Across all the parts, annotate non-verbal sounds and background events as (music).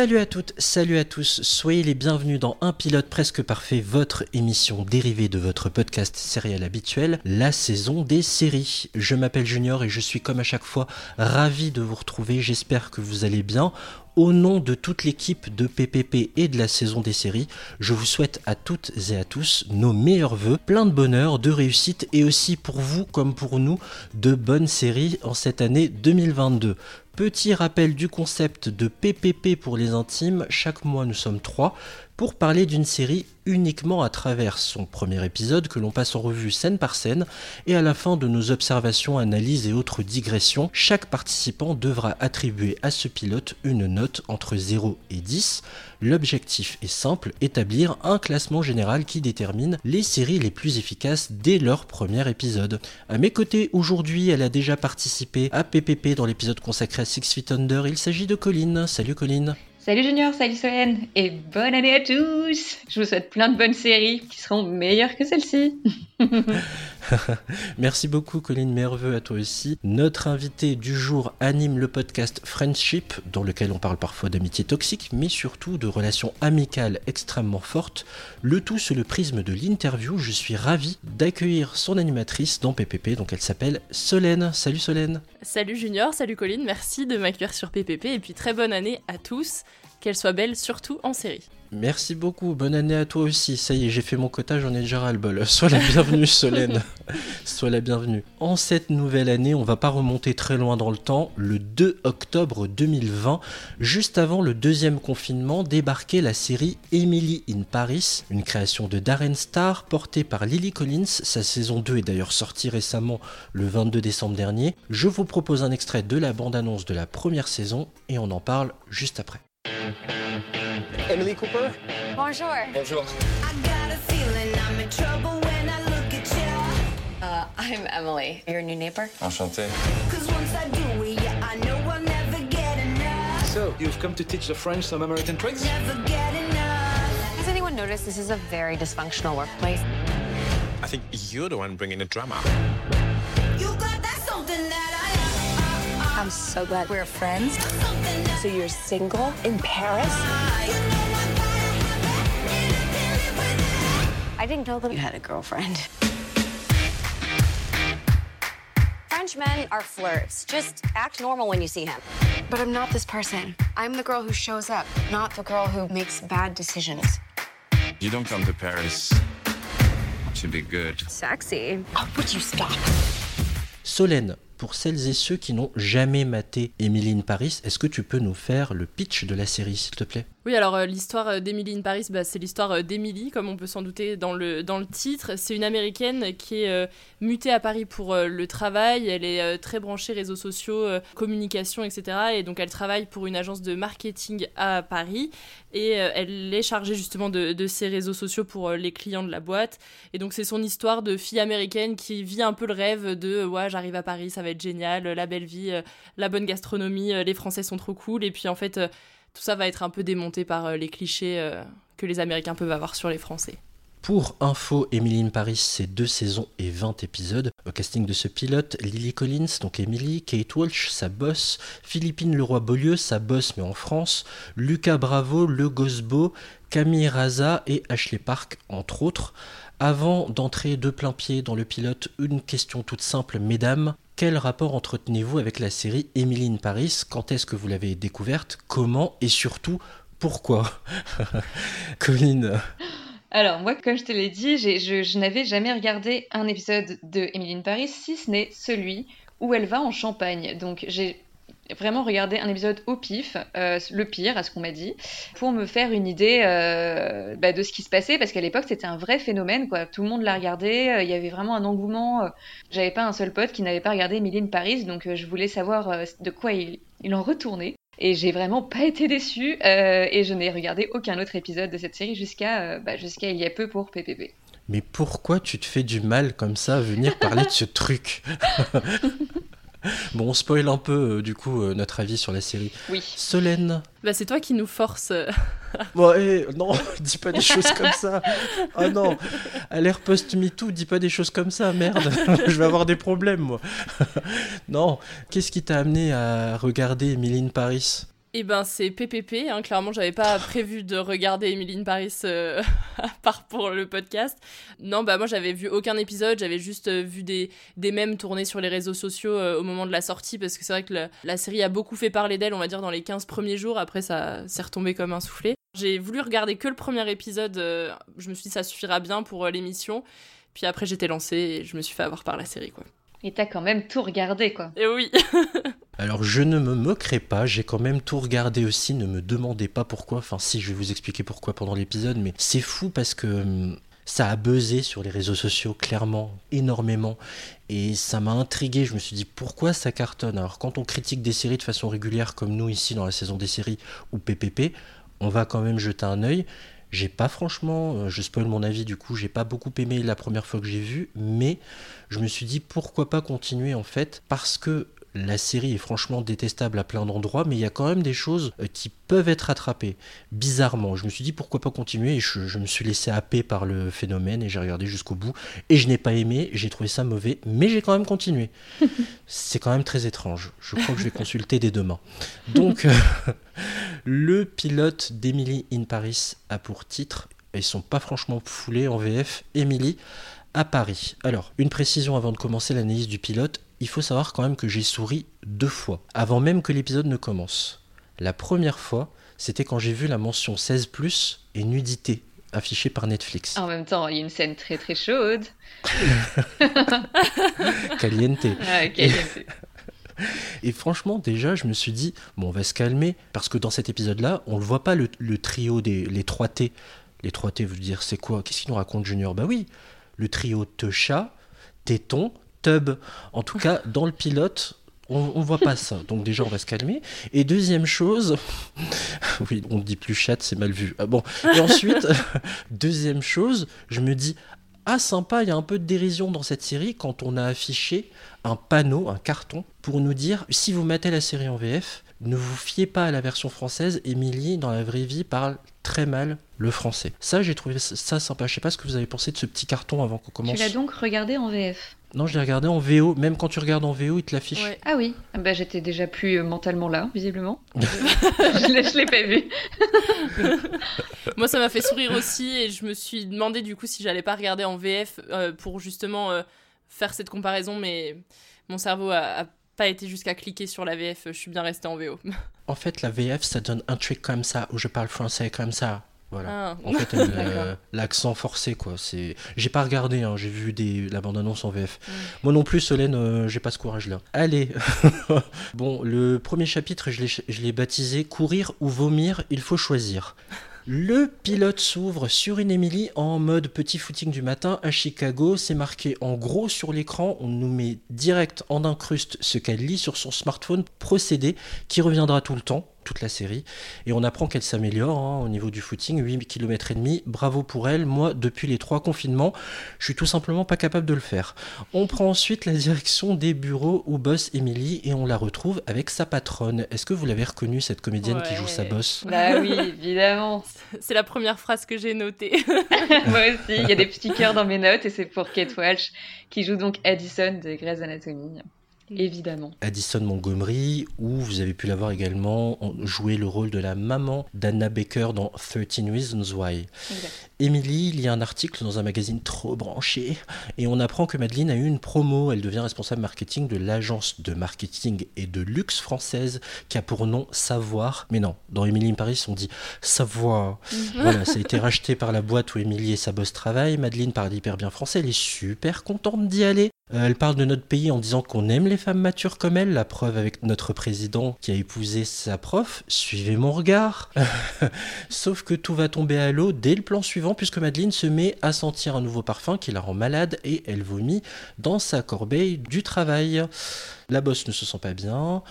Salut à toutes, salut à tous, soyez les bienvenus dans Un pilote presque parfait, votre émission dérivée de votre podcast sériel habituel, la saison des séries. Je m'appelle Junior et je suis comme à chaque fois ravi de vous retrouver, j'espère que vous allez bien. Au nom de toute l'équipe de PPP et de la saison des séries, je vous souhaite à toutes et à tous nos meilleurs voeux, plein de bonheur, de réussite et aussi pour vous comme pour nous de bonnes séries en cette année 2022. Petit rappel du concept de PPP pour les intimes, chaque mois nous sommes trois pour parler d'une série uniquement à travers son premier épisode que l'on passe en revue scène par scène et à la fin de nos observations, analyses et autres digressions, chaque participant devra attribuer à ce pilote une note entre 0 et 10. L'objectif est simple, établir un classement général qui détermine les séries les plus efficaces dès leur premier épisode. À mes côtés aujourd'hui, elle a déjà participé à PPP dans l'épisode consacré à Six Feet Under, il s'agit de Colline. Salut Colline Salut Junior, salut Solène et bonne année à tous Je vous souhaite plein de bonnes séries qui seront meilleures que celle-ci. (laughs) (laughs) Merci beaucoup Colline Merveux à toi aussi. Notre invité du jour anime le podcast Friendship dans lequel on parle parfois d'amitié toxique mais surtout de relations amicales extrêmement fortes. Le tout sous le prisme de l'interview. Je suis ravi d'accueillir son animatrice dans PPP donc elle s'appelle Solène. Salut Solène. Salut Junior, salut Colline, merci de m'accueillir sur PPP et puis très bonne année à tous qu'elle soit belle, surtout en série. Merci beaucoup, bonne année à toi aussi. Ça y est, j'ai fait mon quota, j'en ai déjà. (laughs) Sois la bienvenue, Solène. (laughs) Sois la bienvenue. En cette nouvelle année, on va pas remonter très loin dans le temps. Le 2 octobre 2020, juste avant le deuxième confinement, débarquait la série Emily in Paris, une création de Darren Star portée par Lily Collins. Sa saison 2 est d'ailleurs sortie récemment le 22 décembre dernier. Je vous propose un extrait de la bande-annonce de la première saison et on en parle juste après. Emily Cooper? Bonjour. Bonjour. I got a feeling I'm in trouble when I look at you. Uh, I'm Emily, your new neighbor. Enchanté. Cause once I do it, yeah, I know I'll never get enough. So, you've come to teach the French some American tricks? Never get enough. Has anyone noticed this is a very dysfunctional workplace? I think you're the one bringing the drama. I'm so glad we're friends. So you're single in Paris? I didn't know that you had a girlfriend. French men are flirts. Just act normal when you see him. But I'm not this person. I'm the girl who shows up, not the girl who makes bad decisions. You don't come to Paris to be good. Sexy. Oh, would you stop? Solène, pour celles et ceux qui n'ont jamais maté Emily in Paris, est-ce que tu peux nous faire le pitch de la série, s'il te plaît? Oui, alors euh, l'histoire euh, d'Emily in Paris, bah, c'est l'histoire euh, d'Emily, comme on peut s'en douter dans le, titre. C'est une américaine qui est mutée à Paris pour le travail. Elle est très branchée réseaux sociaux, communication, etc. Et donc elle travaille pour une agence de marketing à Paris. Et elle est chargée justement de, de ces réseaux sociaux pour les clients de la boîte. Et donc c'est son histoire de fille américaine qui vit un peu le rêve de ouais, j'arrive à Paris, ça va être génial, la belle vie, la bonne gastronomie, les Français sont trop cool. Et puis en fait, tout ça va être un peu démonté par euh, les clichés euh, que les Américains peuvent avoir sur les Français. Pour info, Emily in Paris, c'est deux saisons et 20 épisodes. Au casting de ce pilote, Lily Collins, donc Emily, Kate Walsh, sa boss, Philippine Leroy-Beaulieu, sa boss mais en France, Lucas Bravo, Le Gosbo, Camille Raza et Ashley Park, entre autres. Avant d'entrer de plein pied dans le pilote, une question toute simple, mesdames. Quel rapport entretenez-vous avec la série Emily Paris? Quand est-ce que vous l'avez découverte? Comment? Et surtout, pourquoi? (laughs) Colline. Alors moi, comme je te l'ai dit, je, n'avais jamais regardé un épisode de Emily Paris, si ce n'est celui où elle va en Champagne. Donc j'ai vraiment regardé un épisode au pif, euh, le pire à ce qu'on m'a dit, pour me faire une idée euh, bah, de ce qui se passait, parce qu'à l'époque c'était un vrai phénomène, quoi. Tout le monde l'a regardé, euh, il y avait vraiment un engouement. J'avais pas un seul pote qui n'avait pas regardé Emily in Paris, donc je voulais savoir de quoi il, il en retournait. Et j'ai vraiment pas été déçue, et je n'ai regardé aucun autre épisode de cette série jusqu'à bah, jusqu'à il y a peu pour PPP. Mais pourquoi tu te fais du mal comme ça à venir parler de ce truc? (laughs) (laughs) Bon, on spoil un peu euh, du coup euh, notre avis sur la série. Oui. Solène Bah, c'est toi qui nous force. euh, (laughs) Bon, eh, non, (laughs) dis pas des choses comme ça. Oh non, à l'ère post-MeToo, dis pas des choses comme ça, merde. Je vais avoir des problèmes, moi. non, qu'est-ce qui t'a amené à regarder Emily in Paris? Eh ben c'est PPP, hein. clairement j'avais pas (laughs) prévu de regarder Emily in Paris euh, (laughs) à part pour le podcast. Non bah moi j'avais vu aucun épisode, j'avais juste euh, vu des, des mèmes tournés sur les réseaux sociaux euh, au moment de la sortie parce que c'est vrai que la, la série a beaucoup fait parler d'elle on va dire dans les 15 premiers jours, après ça s'est retombé comme un soufflé. J'ai voulu regarder que le premier épisode, euh, je me suis dit ça suffira bien pour l'émission, puis après j'étais lancée et je me suis fait avoir par la série quoi. Et t'as quand même tout regardé, quoi. Et oui (laughs) Alors je ne me moquerai pas, j'ai quand même tout regardé aussi, ne me demandez pas pourquoi, enfin si je vais vous expliquer pourquoi pendant l'épisode, mais c'est fou parce que hum, ça a buzzé sur les réseaux sociaux clairement, énormément, et ça m'a intrigué, je me suis dit pourquoi ça cartonne? Alors quand on critique des séries de façon régulière comme nous ici dans la saison des séries ou PPP, on va quand même jeter un œil. J'ai pas franchement, euh, je spoil mon avis du coup, j'ai pas beaucoup aimé la première fois que j'ai vu, mais je me suis dit pourquoi pas continuer en fait, parce que la série est franchement détestable à plein d'endroits, mais il y a quand même des choses euh, qui peuvent être rattrapées. Bizarrement, je me suis dit pourquoi pas continuer, et je, je me suis laissé happer par le phénomène, et j'ai regardé jusqu'au bout, et je n'ai pas aimé, j'ai trouvé ça mauvais, mais j'ai quand même continué. (laughs) C'est quand même très étrange. Je crois que je vais consulter dès demain. Donc, euh, (laughs) le pilote d'Emily in Paris a pour titre, et ils sont pas franchement foulés en VF, Emily à Paris. Alors, une précision avant de commencer l'analyse du pilote, il faut savoir quand même que j'ai souri deux fois, avant même que l'épisode ne commence. La première fois, c'était quand j'ai vu la mention 16 ⁇ et nudité affichée par Netflix. En même temps, il y a une scène très très chaude. (laughs) Caliente. Ah, (laughs) Et franchement, déjà, je me suis dit, bon, on va se calmer, parce que dans cet épisode-là, on ne voit pas le, le trio des les 3 T. Les 3 T, veut dire, c'est quoi? Qu'est-ce qu'il nous raconte Junior? Bah oui, le trio Techa, Téton, Tub. En tout cas, dans le pilote, on, on voit pas ça. Donc déjà, on va se calmer. Et deuxième chose, (laughs) oui, on dit plus chat, c'est mal vu. Ah bon. Et ensuite, (laughs) deuxième chose, je me dis, ah sympa, il y a un peu de dérision dans cette série quand on a affiché un panneau, un carton, pour nous dire si vous mettez la série en VF, ne vous fiez pas à la version française. Émilie, dans la vraie vie, parle très mal le français. Ça, j'ai trouvé ça sympa. Je sais pas ce que vous avez pensé de ce petit carton avant qu'on Tu commence. l'as donc regardé en VF Non, je l'ai regardé en VO. Même quand tu regardes en VO, il te l'affiche. Ouais. Ah oui, Ah bah, j'étais déjà plus euh, mentalement là, visiblement. (laughs) je l'ai pas vu. (laughs) Moi, ça m'a fait sourire aussi et je me suis demandé du coup si j'allais pas regarder en VF euh, pour justement euh, faire cette comparaison, mais mon cerveau a, a pas été jusqu'à cliquer sur la VF. Je suis bien restée en VO. En fait, la VF, ça donne un truc comme ça, où je parle français comme ça. Voilà. Ah. En fait, (laughs) euh, l'accent forcé, quoi. C'est, j'ai pas regardé, hein, j'ai vu des la bande annonce en VF. Mm. Moi non plus, Solène, euh, j'ai pas ce courage-là. Allez. (laughs) bon, le premier chapitre, je l'ai, je l'ai baptisé "Courir ou vomir, il faut choisir". Le pilote s'ouvre sur une Emily en mode petit footing du matin à Chicago. C'est marqué en gros sur l'écran. On nous met direct en incruste ce qu'elle lit sur son smartphone. Procédé qui reviendra tout le temps, toute la série. Et on apprend qu'elle s'améliore hein, au niveau du footing. 8 km et demi. Bravo pour elle. Moi, depuis les trois confinements, je suis tout simplement pas capable de le faire. On prend ensuite la direction des bureaux où bosse Emily et on la retrouve avec sa patronne. Est-ce que vous l'avez reconnue, cette comédienne qui joue sa Ouais. boss Bah oui, évidemment. (laughs) C'est la première phrase que j'ai notée. (laughs) Moi aussi, il y a des petits cœurs dans mes notes et c'est pour Kate Walsh qui joue donc Addison de Grey's Anatomy. Évidemment. Addison Montgomery, où vous avez pu la voir également en- jouer le rôle de la maman d'Anna Baker dans 13 Reasons Why. Exact. Emily lit un article dans un magazine trop branché et on apprend que Madeleine a eu une promo. Elle devient responsable marketing de l'agence de marketing et de luxe française qui a pour nom Savoir. Mais non, dans Emily in Paris, on dit Savoir. voilà, ça a été racheté par la boîte où Emily et sa boss travaillent. Madeleine parle hyper bien français, elle est super contente d'y aller. Euh, elle parle de notre pays en disant qu'on aime les femmes matures comme elle, la preuve avec notre président qui a épousé sa prof. Suivez mon regard. (laughs) Sauf que tout va tomber à l'eau dès le plan suivant puisque Madeleine se met à sentir un nouveau parfum qui la rend malade et elle vomit dans sa corbeille du travail. La bosse ne se sent pas bien.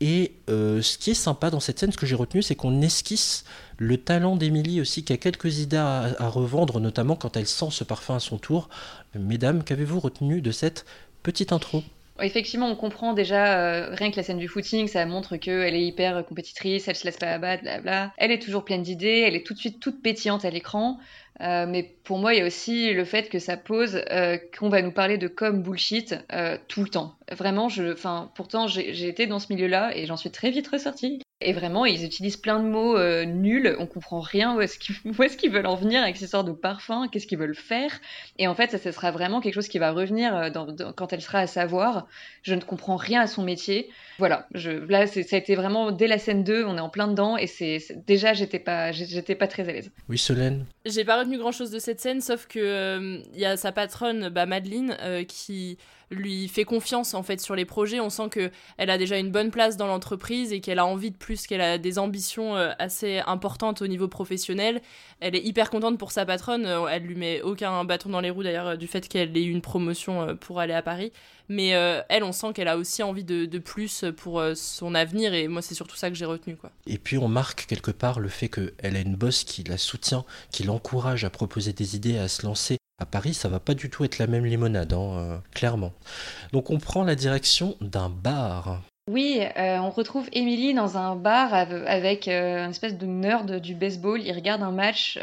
Et euh, ce qui est sympa dans cette scène, ce que j'ai retenu, c'est qu'on esquisse le talent d'Emily aussi, qui a quelques idées à revendre, notamment quand elle sent ce parfum à son tour. Mesdames, qu'avez-vous retenu de cette petite intro? Effectivement, on comprend déjà, euh, rien que la scène du footing, ça montre qu'elle est hyper compétitrice, elle se laisse pas abattre, blabla. Elle est toujours pleine d'idées, elle est tout de suite toute pétillante à l'écran. Euh, mais pour moi, il y a aussi le fait que ça pose euh, qu'on va nous parler de com bullshit euh, tout le temps. Vraiment, je, pourtant, j'ai été dans ce milieu-là et j'en suis très vite ressortie. Et vraiment, ils utilisent plein de mots euh, nuls, on comprend rien où est-ce qu'ils (laughs) veulent en venir avec ces histoires de parfum, qu'est-ce qu'ils veulent faire. Et en fait, ça, ça sera vraiment quelque chose qui va revenir euh, dans- dans- quand elle sera à savoir. Je ne comprends rien à son métier. Voilà, je, là, ça a été vraiment dès la scène 2, on est en plein dedans, et c'est déjà, j'étais pas, j'étais pas très à l'aise. Oui, Solène J'ai pas retenu grand chose de cette scène, sauf que euh, il y a sa patronne, bah, Madeleine, euh, qui lui fait confiance en fait sur les projets. On sent que elle a déjà une bonne place dans l'entreprise et qu'elle a envie de plus, qu'elle a des ambitions euh, assez importantes au niveau professionnel. Elle est hyper contente pour sa patronne. euh, elle lui met aucun bâton dans les roues d'ailleurs euh, du fait qu'elle ait eu une promotion pour aller à Paris. Mais elle, on sent qu'elle a aussi envie de, plus pour son avenir et moi c'est surtout ça que j'ai retenu. Et puis on marque quelque part le fait qu'elle a une boss qui la soutient, qui l'encourage à proposer des idées, à se lancer. À Paris, ça va pas du tout être la même limonade, hein, euh, clairement. Donc on prend la direction d'un bar. Oui, euh, on retrouve Emily dans un bar av- avec euh, une espèce de nerd du baseball. Il regarde un match,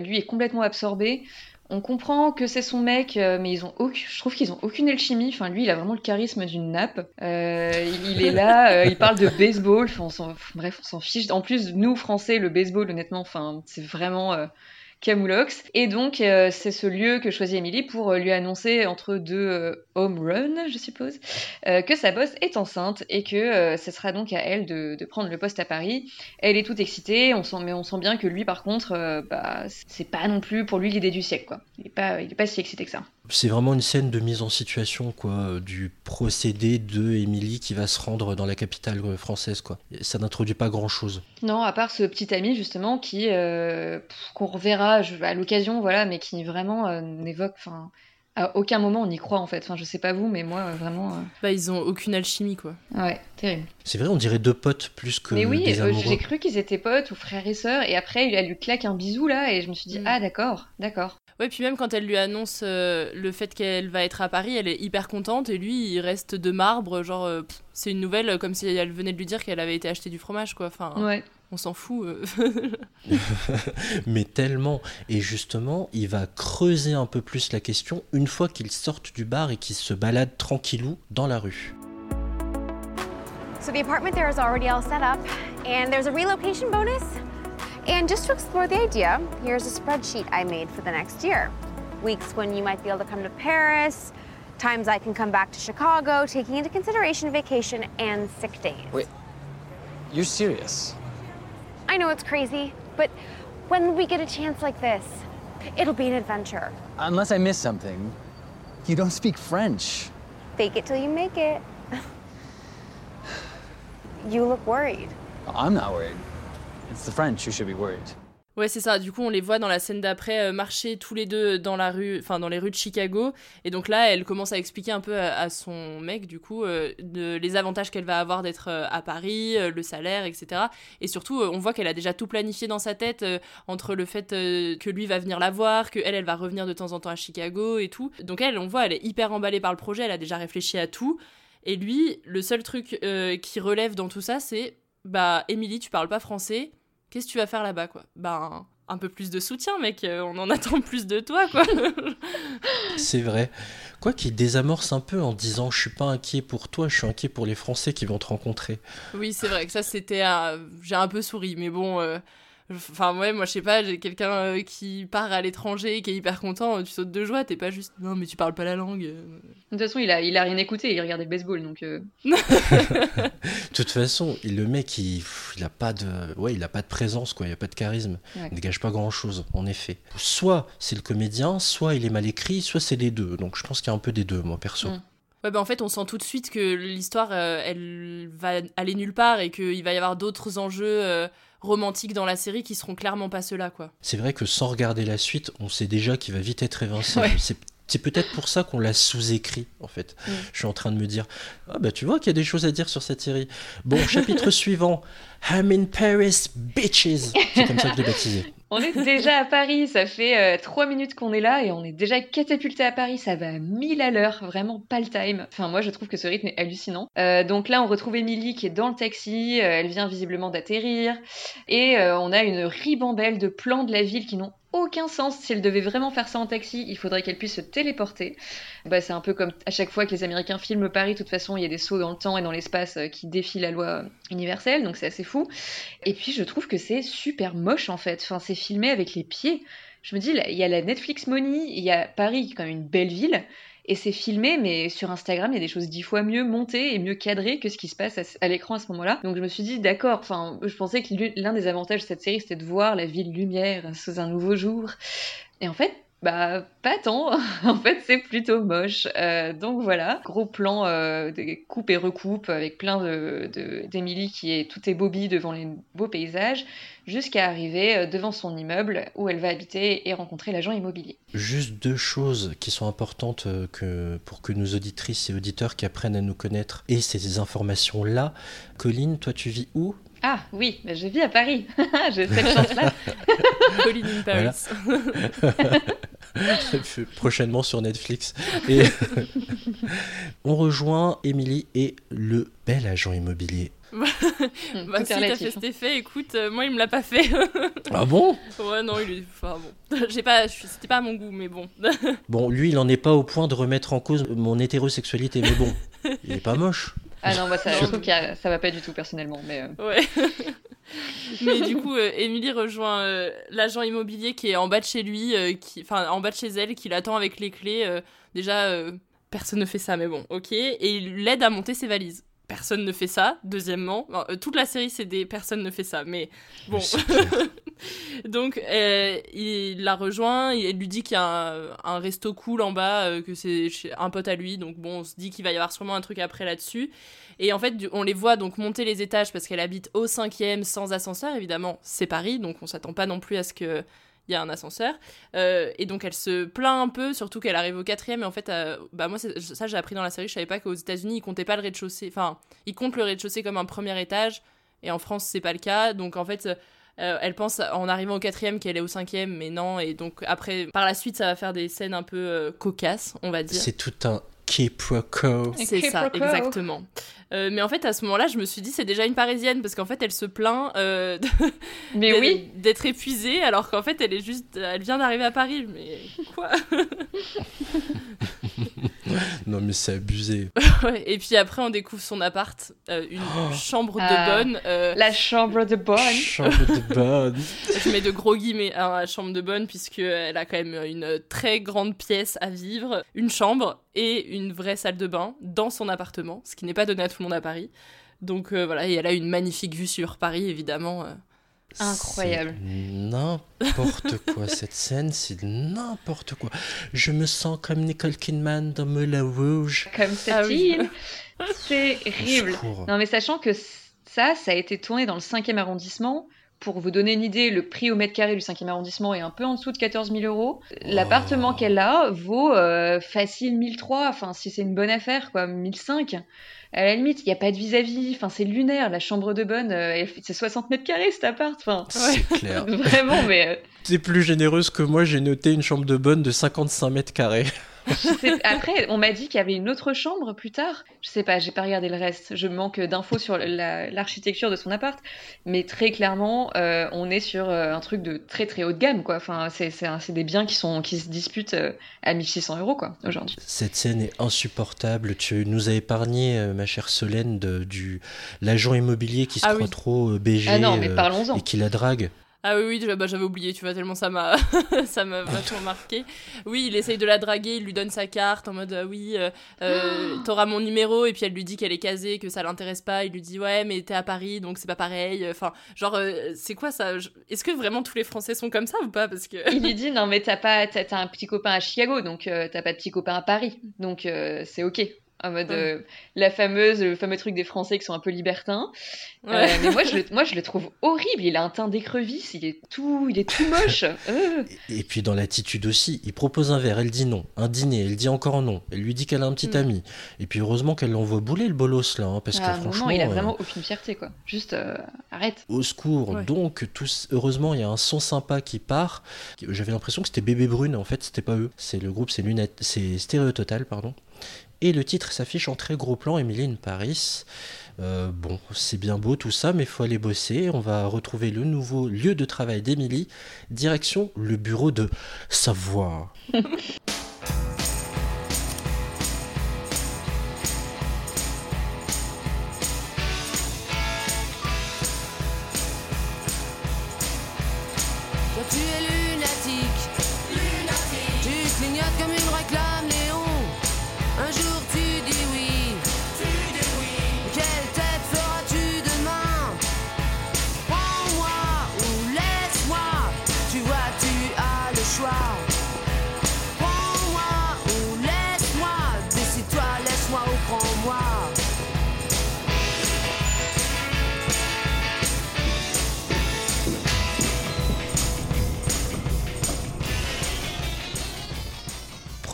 lui est complètement absorbé. On comprend que c'est son mec, mais ils ont je trouve qu'ils ont aucune alchimie. Enfin, lui, il a vraiment le charisme d'une nappe. Il, est là, il parle de baseball. Bref, on s'en fiche. En plus, nous, Français, le baseball, honnêtement, c'est vraiment Camoulox. Et donc, euh, c'est ce lieu que choisit Emily pour euh, lui annoncer entre deux euh, home run, je suppose, que sa boss est enceinte et que ce sera donc à elle de, prendre le poste à Paris. Elle est toute excitée, on sent, mais on sent bien que lui, par contre, bah, c'est pas non plus pour lui l'idée du siècle, quoi. Il est pas, il est pas si excité que ça. C'est vraiment une scène de mise en situation, quoi, euh, du procédé de Émilie qui va se rendre dans la capitale euh, française, quoi. Et Ça n'introduit pas grand-chose. Non, à part ce petit ami justement qui euh, qu'on reverra à l'occasion, voilà, mais qui vraiment euh, n'évoque, enfin, à aucun moment on y croit en fait. Enfin, je sais pas vous, mais moi vraiment, euh, Bah ils ont aucune alchimie quoi. ouais, terrible. C'est vrai, on dirait deux potes plus que mais oui, des euh, amoureux. j'ai cru qu'ils étaient potes ou frères et sœurs, et après elle lui claque un bisou là, et je me suis dit Mm. ah d'accord, d'accord. Ouais, puis même quand elle lui annonce euh, le fait qu'elle va être à Paris, elle est hyper contente et lui, il reste de marbre, genre euh, pff, c'est une nouvelle comme si elle venait de lui dire qu'elle avait été acheter du fromage quoi. Enfin, Ouais. On s'en fout. euh. (laughs) Mais tellement. Et justement, il va creuser un peu plus la question une fois qu'ils sortent du bar et qu'ils se baladent tranquillou dans la rue. So the apartment there is already all set up, and there's a relocation bonus. And just to explore the idea, here's a spreadsheet I made for the next year. Weeks when you might be able to come to Paris, times I can come back to Chicago, taking into consideration vacation and sick days. Wait, you're serious? I know it's crazy, but when we get a chance like this, it'll be an adventure. Unless I miss something. You don't speak French. Fake it till you make it. you look worried. I'm not worried. It's the French who should be worried. Ouais, c'est ça. Du coup, on les voit dans la scène d'après euh, marcher tous les deux dans la rue, enfin dans les rues de Chicago. Et donc là, elle commence à expliquer un peu à, son mec, du coup, euh, les avantages qu'elle va avoir d'être euh, à Paris, le salaire, etc. Et surtout, on voit qu'elle a déjà tout planifié dans sa tête entre le fait que lui va venir la voir, que elle, elle va revenir de temps en temps à Chicago et tout. Donc elle, on voit, elle est hyper emballée par le projet. Elle a déjà réfléchi à tout. Et lui, le seul truc qui relève dans tout ça, c'est bah, Émilie, tu parles pas français. Qu'est-ce que tu vas faire là-bas, quoi? Ben, un peu plus de soutien, mec. euh, on en (laughs) attend plus de toi, quoi. C'est vrai. Quoi qu'il désamorce un peu en disant Je suis pas inquiet pour toi, je suis inquiet pour les Français qui vont te rencontrer. oui, c'est vrai que ça, c'était. un- J'ai un peu souri, mais bon. euh, Enfin, ouais, moi, je sais pas, j'ai quelqu'un euh, qui part à l'étranger, qui est hyper content, tu sautes de joie, t'es pas juste. Non, mais tu parles pas la langue. euh. De toute façon, il a, il a rien écouté, il regardait le baseball, donc. euh, (laughs) De toute façon, il- le mec, il, il a pas de, ouais, il a pas de présence, quoi. Il a pas de charisme. Ouais. Il dégage pas grand-chose, en effet. Soit c'est le comédien, soit il est mal écrit, soit c'est les deux. Donc je pense qu'il y a un peu des deux, moi perso. Mm. Ouais, bah en fait, on sent tout de suite que l'histoire, euh, elle va aller nulle part et qu'il va y avoir d'autres enjeux euh, romantiques dans la série qui seront clairement pas ceux-là, quoi. C'est vrai que sans regarder la suite, on sait déjà qu'il va vite être évincé. Ouais. C'est c'est peut-être pour ça qu'on l'a sous-écrit, en fait. Mm. Je suis en train de me dire, ah bah tu vois qu'il y a des choses à dire sur cette série. Bon, chapitre (laughs) suivant, I'm in Paris, bitches. C'est comme ça que je l'ai baptisé. On est déjà à Paris, ça fait euh, trois minutes qu'on est là et on est déjà catapulté à Paris, ça va à 1000 à l'heure, vraiment pas le time. Enfin moi je trouve que ce rythme est hallucinant. Euh, donc là on retrouve Émilie qui est dans le taxi, euh, elle vient visiblement d'atterrir et on a une ribambelle de plans de la ville qui n'ont aucun sens. Si elle devait vraiment faire ça en taxi, il faudrait qu'elle puisse se téléporter. Bah, c'est un peu comme à chaque fois que les Américains filment Paris, de toute façon, il y a des sauts dans le temps et dans l'espace euh, qui défient la loi universelle, donc c'est assez fou. Et puis je trouve que c'est super moche en fait. Enfin, c'est filmé avec les pieds. Je me dis, il y a la Netflix Money, il y a Paris qui est quand même une belle ville. Et c'est filmé, mais sur Instagram, il y a des choses dix fois mieux montées et mieux cadrées que ce qui se passe à, l'écran à ce moment-là. Donc je me suis dit, d'accord, enfin, je pensais que l'un des avantages de cette série, c'était de voir la ville lumière sous un nouveau jour. Et en fait, bah, pas tant. (laughs) en fait, c'est plutôt moche. Euh, donc voilà, gros plan euh, de coupe et recoupe avec plein de d'Emily qui est tout est Bobby devant les beaux paysages, jusqu'à arriver euh, devant son immeuble où elle va habiter et rencontrer l'agent immobilier. Juste deux choses qui sont importantes que, pour que nos auditrices et auditeurs qui apprennent à nous connaître aient ces informations-là. Colline, toi tu vis où? Ah oui, bah, je vis à Paris. (laughs) J'ai cette chance-là. (laughs) Colin in Paris. (laughs) Prochainement sur Netflix. Et on rejoint Émilie et le bel agent immobilier. Bah, est si t'as fait hein. cet effet, écoute, euh, moi il me l'a pas fait. Ah bon? Ouais, non, il est. Enfin bon. J'ai pas. C'était pas à mon goût, mais bon. Bon, lui, il n'en est pas au point de remettre en cause mon hétérosexualité, mais bon, il est pas moche. Ah non, bah ça, je Non. trouve que ça va pas du tout personnellement, mais euh, Ouais. (laughs) Mais du coup, euh, Émilie rejoint euh, l'agent immobilier qui est en bas de chez lui, euh, qui, enfin en bas de chez elle, qui l'attend avec les clés. euh, déjà, euh, personne ne fait ça, mais bon, ok. Et il l'aide à monter ses valises. Personne ne fait ça. Deuxièmement, euh, toute la série c'est des personne ne fait ça, mais bon. (laughs) Donc, euh, il la rejoint, il lui dit qu'il y a un, un resto cool en bas, euh, que c'est un pote à lui. Donc, bon, on se dit qu'il va y avoir sûrement un truc après là-dessus. Et en fait, on les voit donc monter les étages parce qu'elle habite au cinquième sans ascenseur, évidemment. C'est Paris, donc on s'attend pas non plus à ce que il y a un ascenseur. Euh, et donc elle se plaint un peu, surtout qu'elle arrive au quatrième. Et en fait, euh, bah moi, ça j'ai appris dans la série, je savais pas qu'aux États-Unis, ils comptaient pas le rez-de-chaussée. Enfin, ils comptent le rez-de-chaussée comme un premier étage. Et en France, c'est pas le cas. Donc en fait, euh, elle pense en arrivant au quatrième qu'elle est au cinquième, mais non. Et donc après, par la suite, ça va faire des scènes un peu cocasses, on va dire. C'est tout un quiproquo. C'est ça, exactement. Euh, mais en fait, à ce moment-là, je me suis dit, c'est déjà une parisienne, parce qu'en fait, elle se plaint euh, (laughs) mais oui. d'être épuisée, alors qu'en fait, elle est juste. Elle vient d'arriver à Paris. Mais quoi? (laughs) Non, mais c'est abusé. (laughs) Et puis après, on découvre son appart, euh, une Oh. chambre de Ah. bonne. euh, La chambre de bonne. Chambre de (laughs) bonne. je mets de gros guillemets à la chambre de bonne, puisqu'elle a quand même une très grande pièce à vivre, une chambre et une vraie salle de bain dans son appartement, ce qui n'est pas donné à tout le monde à Paris. Donc euh, voilà, et elle a une magnifique vue sur Paris, évidemment. Incroyable. C'est N'importe (laughs) quoi, cette scène, c'est n'importe quoi. Je me sens comme Nicole Kidman dans Moulin Rouge. Comme cette Ah oui. île. (laughs) C'est secours. Non, mais sachant que ça, ça a été tourné dans le 5e arrondissement. Pour vous donner une idée, le prix au mètre carré du 5e arrondissement est un peu en dessous de 14 000 euros. L'appartement Oh. qu'elle a vaut euh, facile 1003, enfin si c'est une bonne affaire, quoi, 1005. À la limite, il n'y a pas de vis-à-vis, enfin c'est lunaire, la chambre de bonne, euh, c'est 60 mètres carrés cet appart, enfin C'est (laughs) clair. vraiment, mais euh, T'es plus généreuse que moi, j'ai noté une chambre de bonne de 55 mètres carrés. Sais- après on m'a dit qu'il y avait une autre chambre plus tard, je sais pas, j'ai pas regardé le reste, je manque d'infos sur la- l'architecture de son appart, mais très clairement euh, on est sur euh, un truc de très très haut de gamme, quoi, enfin c'est des biens qui, sont, qui se disputent euh, à 1600 euros, quoi, aujourd'hui. Cette scène est insupportable. Tu nous as épargné, ma chère Solène, de, du l'agent immobilier qui se Ah croit oui. trop BG Ah non, mais euh, parlons-en. et qui la drague. Ah oui, oui, bah, j'avais oublié, tu vois, tellement ça m'a (laughs) ça m'a vachement (laughs) marqué. Oui, il essaye de la draguer, il lui donne sa carte en mode ah oui, euh, euh, t'auras mon numéro, et puis elle lui dit qu'elle est casée, que ça l'intéresse pas. Il lui dit ouais, mais t'es à Paris, donc c'est pas pareil. Enfin, genre, euh, c'est quoi ça Est-ce que vraiment tous les Français sont comme ça ou pas Parce que. Il lui (laughs) dit non mais t'as pas t'as un petit copain à Chicago donc euh, t'as pas de petit copain à Paris donc euh, c'est ok en mode euh, la fameuse le fameux truc des Français qui sont un peu libertins Euh, mais moi je le moi je le trouve horrible il a un teint d'écrevisse il est tout il est tout moche (laughs) Euh. Et puis dans l'attitude aussi, il propose un verre, elle dit non. Un dîner, elle dit encore non. Elle lui dit qu'elle a un petit Mm. ami. Et puis heureusement qu'elle l'envoie bouler le bolos là, hein, parce Ah, que non, franchement, non il a euh, vraiment aucune fierté quoi juste euh, arrête au secours. Ouais. Donc tous, heureusement, il y a un son sympa qui part. J'avais l'impression que c'était Bébé Brune, en fait, c'était pas eux. C'est le groupe, c'est Lunette, c'est Stéréo Total, pardon. Et le titre s'affiche en très gros plan, Emily in Paris. Euh, bon, c'est bien beau tout ça, mais il faut aller bosser. On va retrouver le nouveau lieu de travail d'Émilie. Direction le bureau de Savoir. (laughs)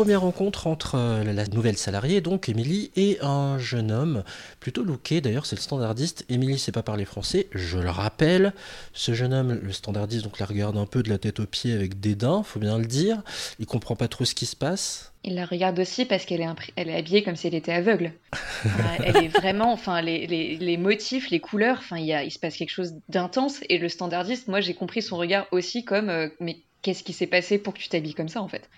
Première rencontre entre euh, la nouvelle salariée, donc Émilie, et un jeune homme, plutôt looké, d'ailleurs c'est le standardiste. Émilie sait pas parler français, je le rappelle. Ce jeune homme, le standardiste, donc la regarde un peu de la tête aux pieds avec dédain, faut bien le dire. Il comprend pas trop ce qui se passe. Il la regarde aussi parce qu'elle est, impr- elle est habillée comme si elle était aveugle. (laughs) Elle est vraiment, enfin, les, les- les motifs, les couleurs, enfin, il, y a, il se passe quelque chose d'intense. Et le standardiste, moi, j'ai compris son regard aussi comme, euh, mais qu'est-ce qui s'est passé pour que tu t'habilles comme ça, en fait?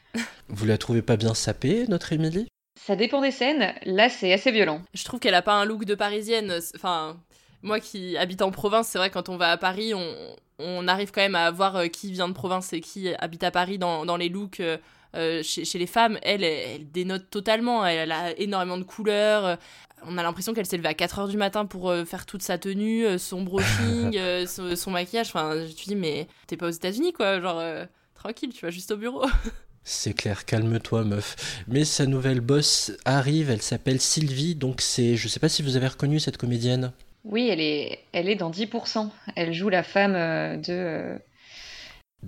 Vous la trouvez pas bien sapée, notre Émilie? Ça dépend des scènes. Là, c'est assez violent. Je trouve qu'elle a pas un look de parisienne. Enfin, moi qui habite en province, c'est vrai quand on va à Paris, on, on arrive quand même à voir euh, qui vient de province et qui habite à Paris dans, dans les looks euh, euh, chez, chez les femmes. Elle, elle, elle dénote totalement. Elle, elle a énormément de couleurs. On a l'impression qu'elle s'est levée à 4h du matin pour euh, faire toute sa tenue, euh, son brushing, (laughs) euh, son, son maquillage. Enfin, je te dis, mais t'es pas aux États-Unis, quoi. Genre, euh, tranquille, tu vas juste au bureau. (laughs) C'est clair, calme-toi meuf. Mais sa nouvelle boss arrive, elle s'appelle Sylvie, donc c'est... Je sais pas si vous avez reconnu cette comédienne. Oui, elle est, elle est dans 10%. Elle joue la femme euh, de euh,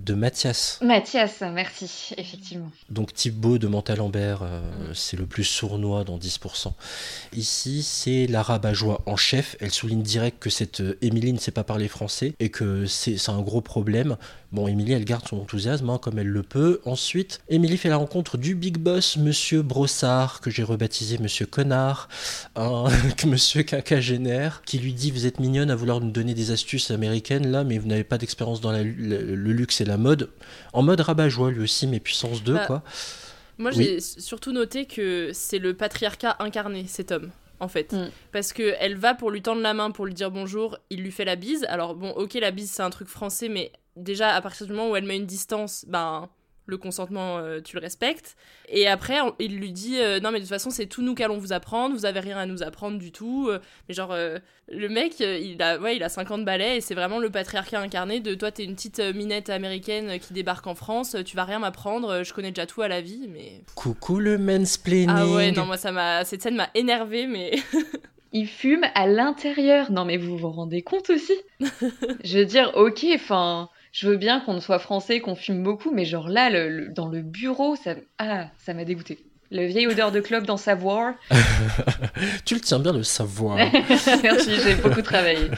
De Mathias. Mathias, merci, effectivement. Donc Thibaut de Montalembert, euh, c'est le plus sournois dans 10%. Ici, c'est la rabat-joie en chef. Elle souligne direct que cette euh, Émilie ne sait pas parler français et que c'est un gros problème. Bon, Émilie, elle garde son enthousiasme hein, comme elle le peut. Ensuite, Émilie fait la rencontre du big boss, Monsieur Brossard, que j'ai rebaptisé Monsieur Connard, un (laughs) Monsieur quinquagénaire, qui lui dit Vous êtes mignonne à vouloir nous donner des astuces américaines là, mais vous n'avez pas d'expérience dans la- le, le luxe et la mode. En mode rabat-joie, lui aussi, mais puissance 2, Bah, quoi. Moi, Oui. j'ai surtout noté que c'est le patriarcat incarné, cet homme, en fait. Mm. Parce que elle va pour lui tendre la main, pour lui dire bonjour, il lui fait la bise. Alors, bon, ok, la bise, c'est un truc français, mais déjà, à partir du moment où elle met une distance, ben, le consentement, euh, tu le respectes. Et après, on- il lui dit euh, Non, mais de toute façon, c'est tout nous qu'allons vous apprendre, vous avez rien à nous apprendre du tout. Euh, Mais genre, euh, le mec, il a, ouais, il a 50 balais et c'est vraiment le patriarcat incarné de toi, t'es une petite minette américaine qui débarque en France, tu vas rien m'apprendre, je connais déjà tout à la vie, mais. Coucou le mansplaining. Ah ouais, non, moi, ça m'a. Cette scène m'a énervé, mais. (laughs) Il fume à l'intérieur. Non, mais vous vous rendez compte aussi? (laughs) Je veux dire, ok, enfin, je veux bien qu'on soit français, qu'on fume beaucoup, mais genre là, dans le bureau, ça, ah, ça m'a dégoûté. Le vieille odeur de clope dans Savoir. (laughs) tu le tiens bien le savoir. (laughs) Merci, j'ai beaucoup travaillé.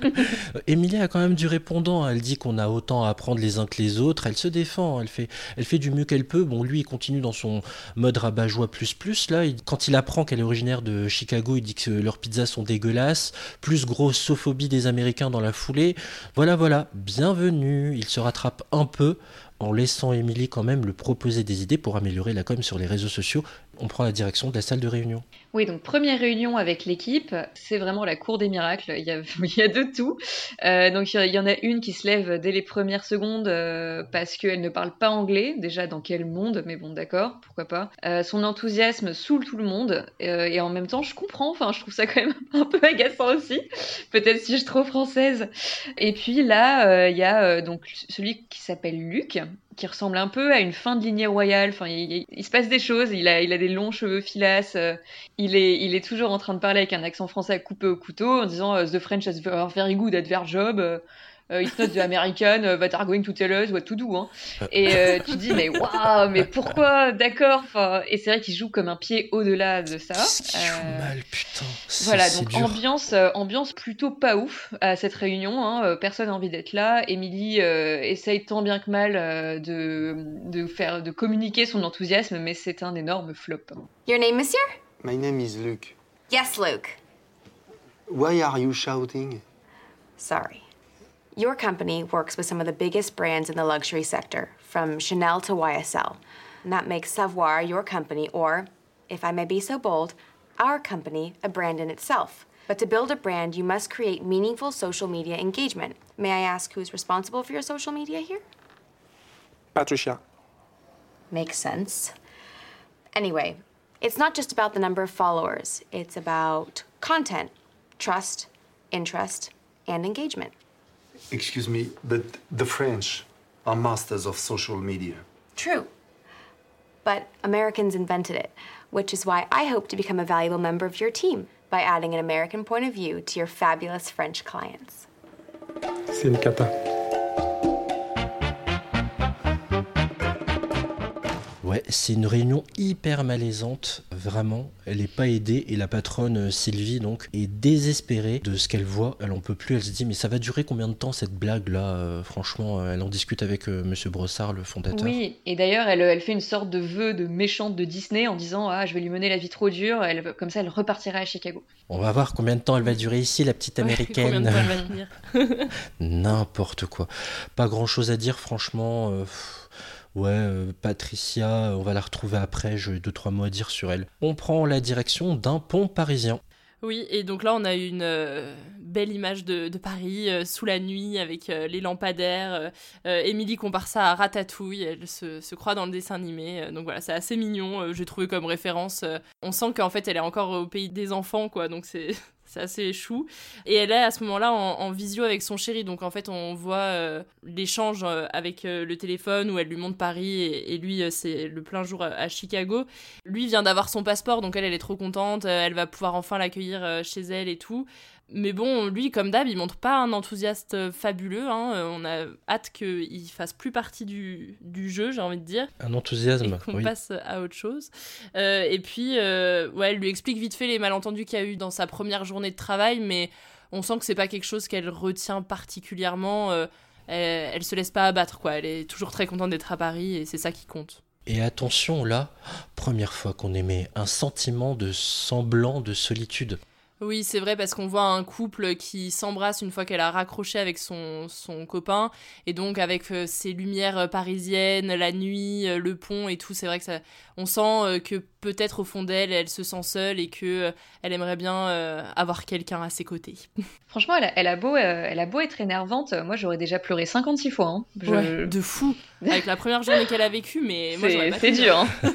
(laughs) Émilie a quand même du répondant. Elle dit qu'on a autant à apprendre les uns que les autres. Elle se défend. Elle fait, elle fait du mieux qu'elle peut. Bon, lui, il continue dans son mode rabat-joie plus plus. Là, il- quand il apprend qu'elle est originaire de Chicago, il dit que leurs pizzas sont dégueulasses. Plus grossophobie des Américains dans la foulée. Voilà, voilà. Bienvenue. Il se rattrape un peu en laissant Émilie quand même le proposer des idées pour améliorer la com sur les réseaux sociaux. On prend la direction de la salle de réunion. Oui, donc première réunion avec l'équipe, c'est vraiment la cour des miracles, il y a, (laughs) de tout. Euh, donc il y en a une qui se lève dès les premières secondes euh, parce qu'elle ne parle pas anglais, déjà dans quel monde, mais bon d'accord, pourquoi pas. Euh, son enthousiasme saoule tout le monde et en même temps je comprends, enfin je trouve ça quand même (laughs) un peu agaçant aussi, peut-être si je suis trop française. Et puis là, il y a donc celui qui s'appelle Luc, qui ressemble un peu à une fin de lignée royale. Enfin, il, se passe des choses. Il a, il a des longs cheveux filasses. euh, il est, il est toujours en train de parler avec un accent français coupé au couteau en disant euh, The French is very good at their job. Euh, euh, it's not the American uh, that are going to tell us what to do. Hein. Et euh, tu dis mais waouh, mais pourquoi? D'accord. Et c'est vrai qu'il joue comme un pied au-delà de ça. Qu'est-ce joue Euh, mal, putain. Voilà, donc dur. ambiance, euh, ambiance plutôt pas ouf à cette réunion. Hein, euh, personne n'a envie d'être là. Émilie euh, essaye tant bien que mal euh, de, de faire, de communiquer son enthousiasme, mais c'est un énorme flop. Your name, monsieur? My name is Luke. Yes, Luke. Why are you shouting? Sorry. Your company works with some of the biggest brands in the luxury sector, from Chanel to YSL. And that makes Savoir your company, or, if I may be so bold, our company a brand in itself. But to build a brand, you must create meaningful social media engagement. May I ask who's responsible for your social media here? Patricia. Makes sense. Anyway, it's not just about the number of followers, it's about content, trust, interest, and engagement. Excuse me, but the French are masters of social media. True. But Americans invented it, which is why I hope to become a valuable member of your team by adding an American point of view to your fabulous French clients. C'est une cata. Ouais, c'est une réunion hyper malaisante, vraiment. Elle est pas aidée et la patronne euh, Sylvie donc est désespérée de ce qu'elle voit. Elle en peut plus. Elle se dit mais ça va durer combien de temps cette blague là Franchement, euh, elle en discute avec euh, Monsieur Brossard, le fondateur. Oui, et d'ailleurs, elle, elle fait une sorte de vœu de méchante de Disney en disant Ah, je vais lui mener la vie trop dure, elle, comme ça elle repartira à Chicago. On va voir combien de temps elle va durer ici, la petite Combien de américaine. temps elle va tenir (laughs) N'importe quoi. Pas grand chose à dire, franchement. euh, pff, ouais, euh, Patricia, on va la retrouver après. J'ai deux, trois mots à dire sur elle. On prend la direction d'un pont parisien. Oui, et donc là, on a une euh, belle image de, Paris euh, sous la nuit avec euh, les lampadaires. Euh, euh, Émilie compare ça à Ratatouille, elle se, se croit dans le dessin animé. Euh, donc voilà, c'est assez mignon, euh, j'ai trouvé comme référence. euh, on sent qu'en fait, elle est encore au pays des enfants, quoi, donc c'est. C'est assez chou. Et elle est à ce moment-là en, visio avec son chéri. Donc en fait, on voit euh, l'échange euh, avec euh, le téléphone où elle lui montre Paris et, lui, c'est le plein jour à, Chicago. Lui vient d'avoir son passeport, donc elle, elle est trop contente. Elle va pouvoir enfin l'accueillir chez elle et tout. Mais bon, lui, comme d'hab, il montre pas un enthousiaste euh, fabuleux. hein. Euh, On a hâte qu'il fasse plus partie du, du jeu, j'ai envie de dire Un enthousiasme, qu'on oui. passe à autre chose. Euh, et puis, euh, ouais, elle lui explique vite fait les malentendus qu'il y a eu dans sa première journée de travail, mais on sent que c'est pas quelque chose qu'elle retient particulièrement. euh, elle, elle se laisse pas abattre, quoi. Elle est toujours très contente d'être à Paris et c'est ça qui compte. Et attention, là, première fois qu'on émet un sentiment de semblant de solitude. Oui, c'est vrai parce qu'on voit un couple qui s'embrasse une fois qu'elle a raccroché avec son, son copain et donc avec euh, ces lumières euh, parisiennes, la nuit, euh, le pont et tout, c'est vrai que ça on sent euh, que peut-être au fond d'elle, elle se sent seule et que euh, elle aimerait bien euh, avoir quelqu'un à ses côtés. (laughs) Franchement, elle a, elle a beau, euh, elle a beau être énervante, euh, moi j'aurais déjà pleuré 56 fois. hein. Je- Ouais, de fou. Avec la première journée qu'elle a vécue, mais moi C'est dur. hein. (laughs)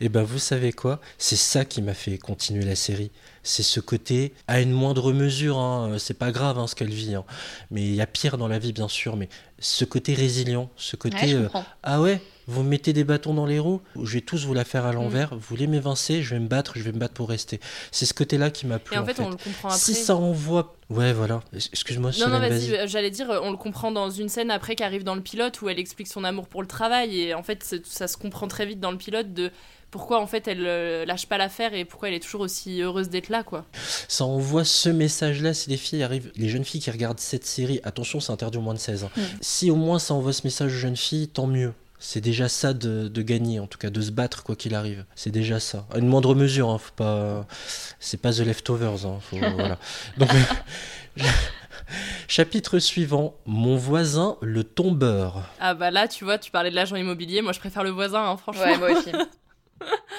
Et ben vous savez quoi? C'est ça qui m'a fait continuer la série. C'est ce côté, à une moindre mesure, hein, c'est pas grave hein, ce qu'elle vit, hein. mais il y a pire dans la vie bien sûr, mais ce côté résilient, ce côté, Ouais, euh, ah ouais, vous me mettez des bâtons dans les roues, je vais tous vous la Mm. faire à l'envers, vous voulez m'évincer, je vais me battre, je vais me battre pour rester. C'est ce côté-là qui m'a plu. Et en fait, on le comprend après. Si ça envoie... Ouais voilà, excuse-moi Non, non, vas-y, euh, j'allais dire, euh, on le comprend dans une scène après qui arrive dans le pilote où elle explique son amour pour le travail et en fait, ça se comprend très vite dans le pilote de pourquoi en fait elle euh, lâche pas l'affaire et pourquoi elle est toujours aussi heureuse d'être là, quoi. Ça envoie ce message-là si les filles arrivent, les jeunes filles qui regardent cette série, attention, c'est interdit au moins de 16 ans. Mm. Si au moins ça envoie ce message aux jeunes filles, tant mieux. C'est déjà ça de, de gagner, en tout cas de se battre quoi qu'il arrive. C'est déjà ça. À une moindre mesure, hein, faut pas. C'est pas The Leftovers, hein, faut- (laughs) voilà. Donc, (laughs) chapitre suivant Mon voisin le tombeur. Ah bah là, tu vois, tu parlais de l'agent immobilier, moi je préfère le voisin, hein, franchement. Ouais, moi aussi. (laughs)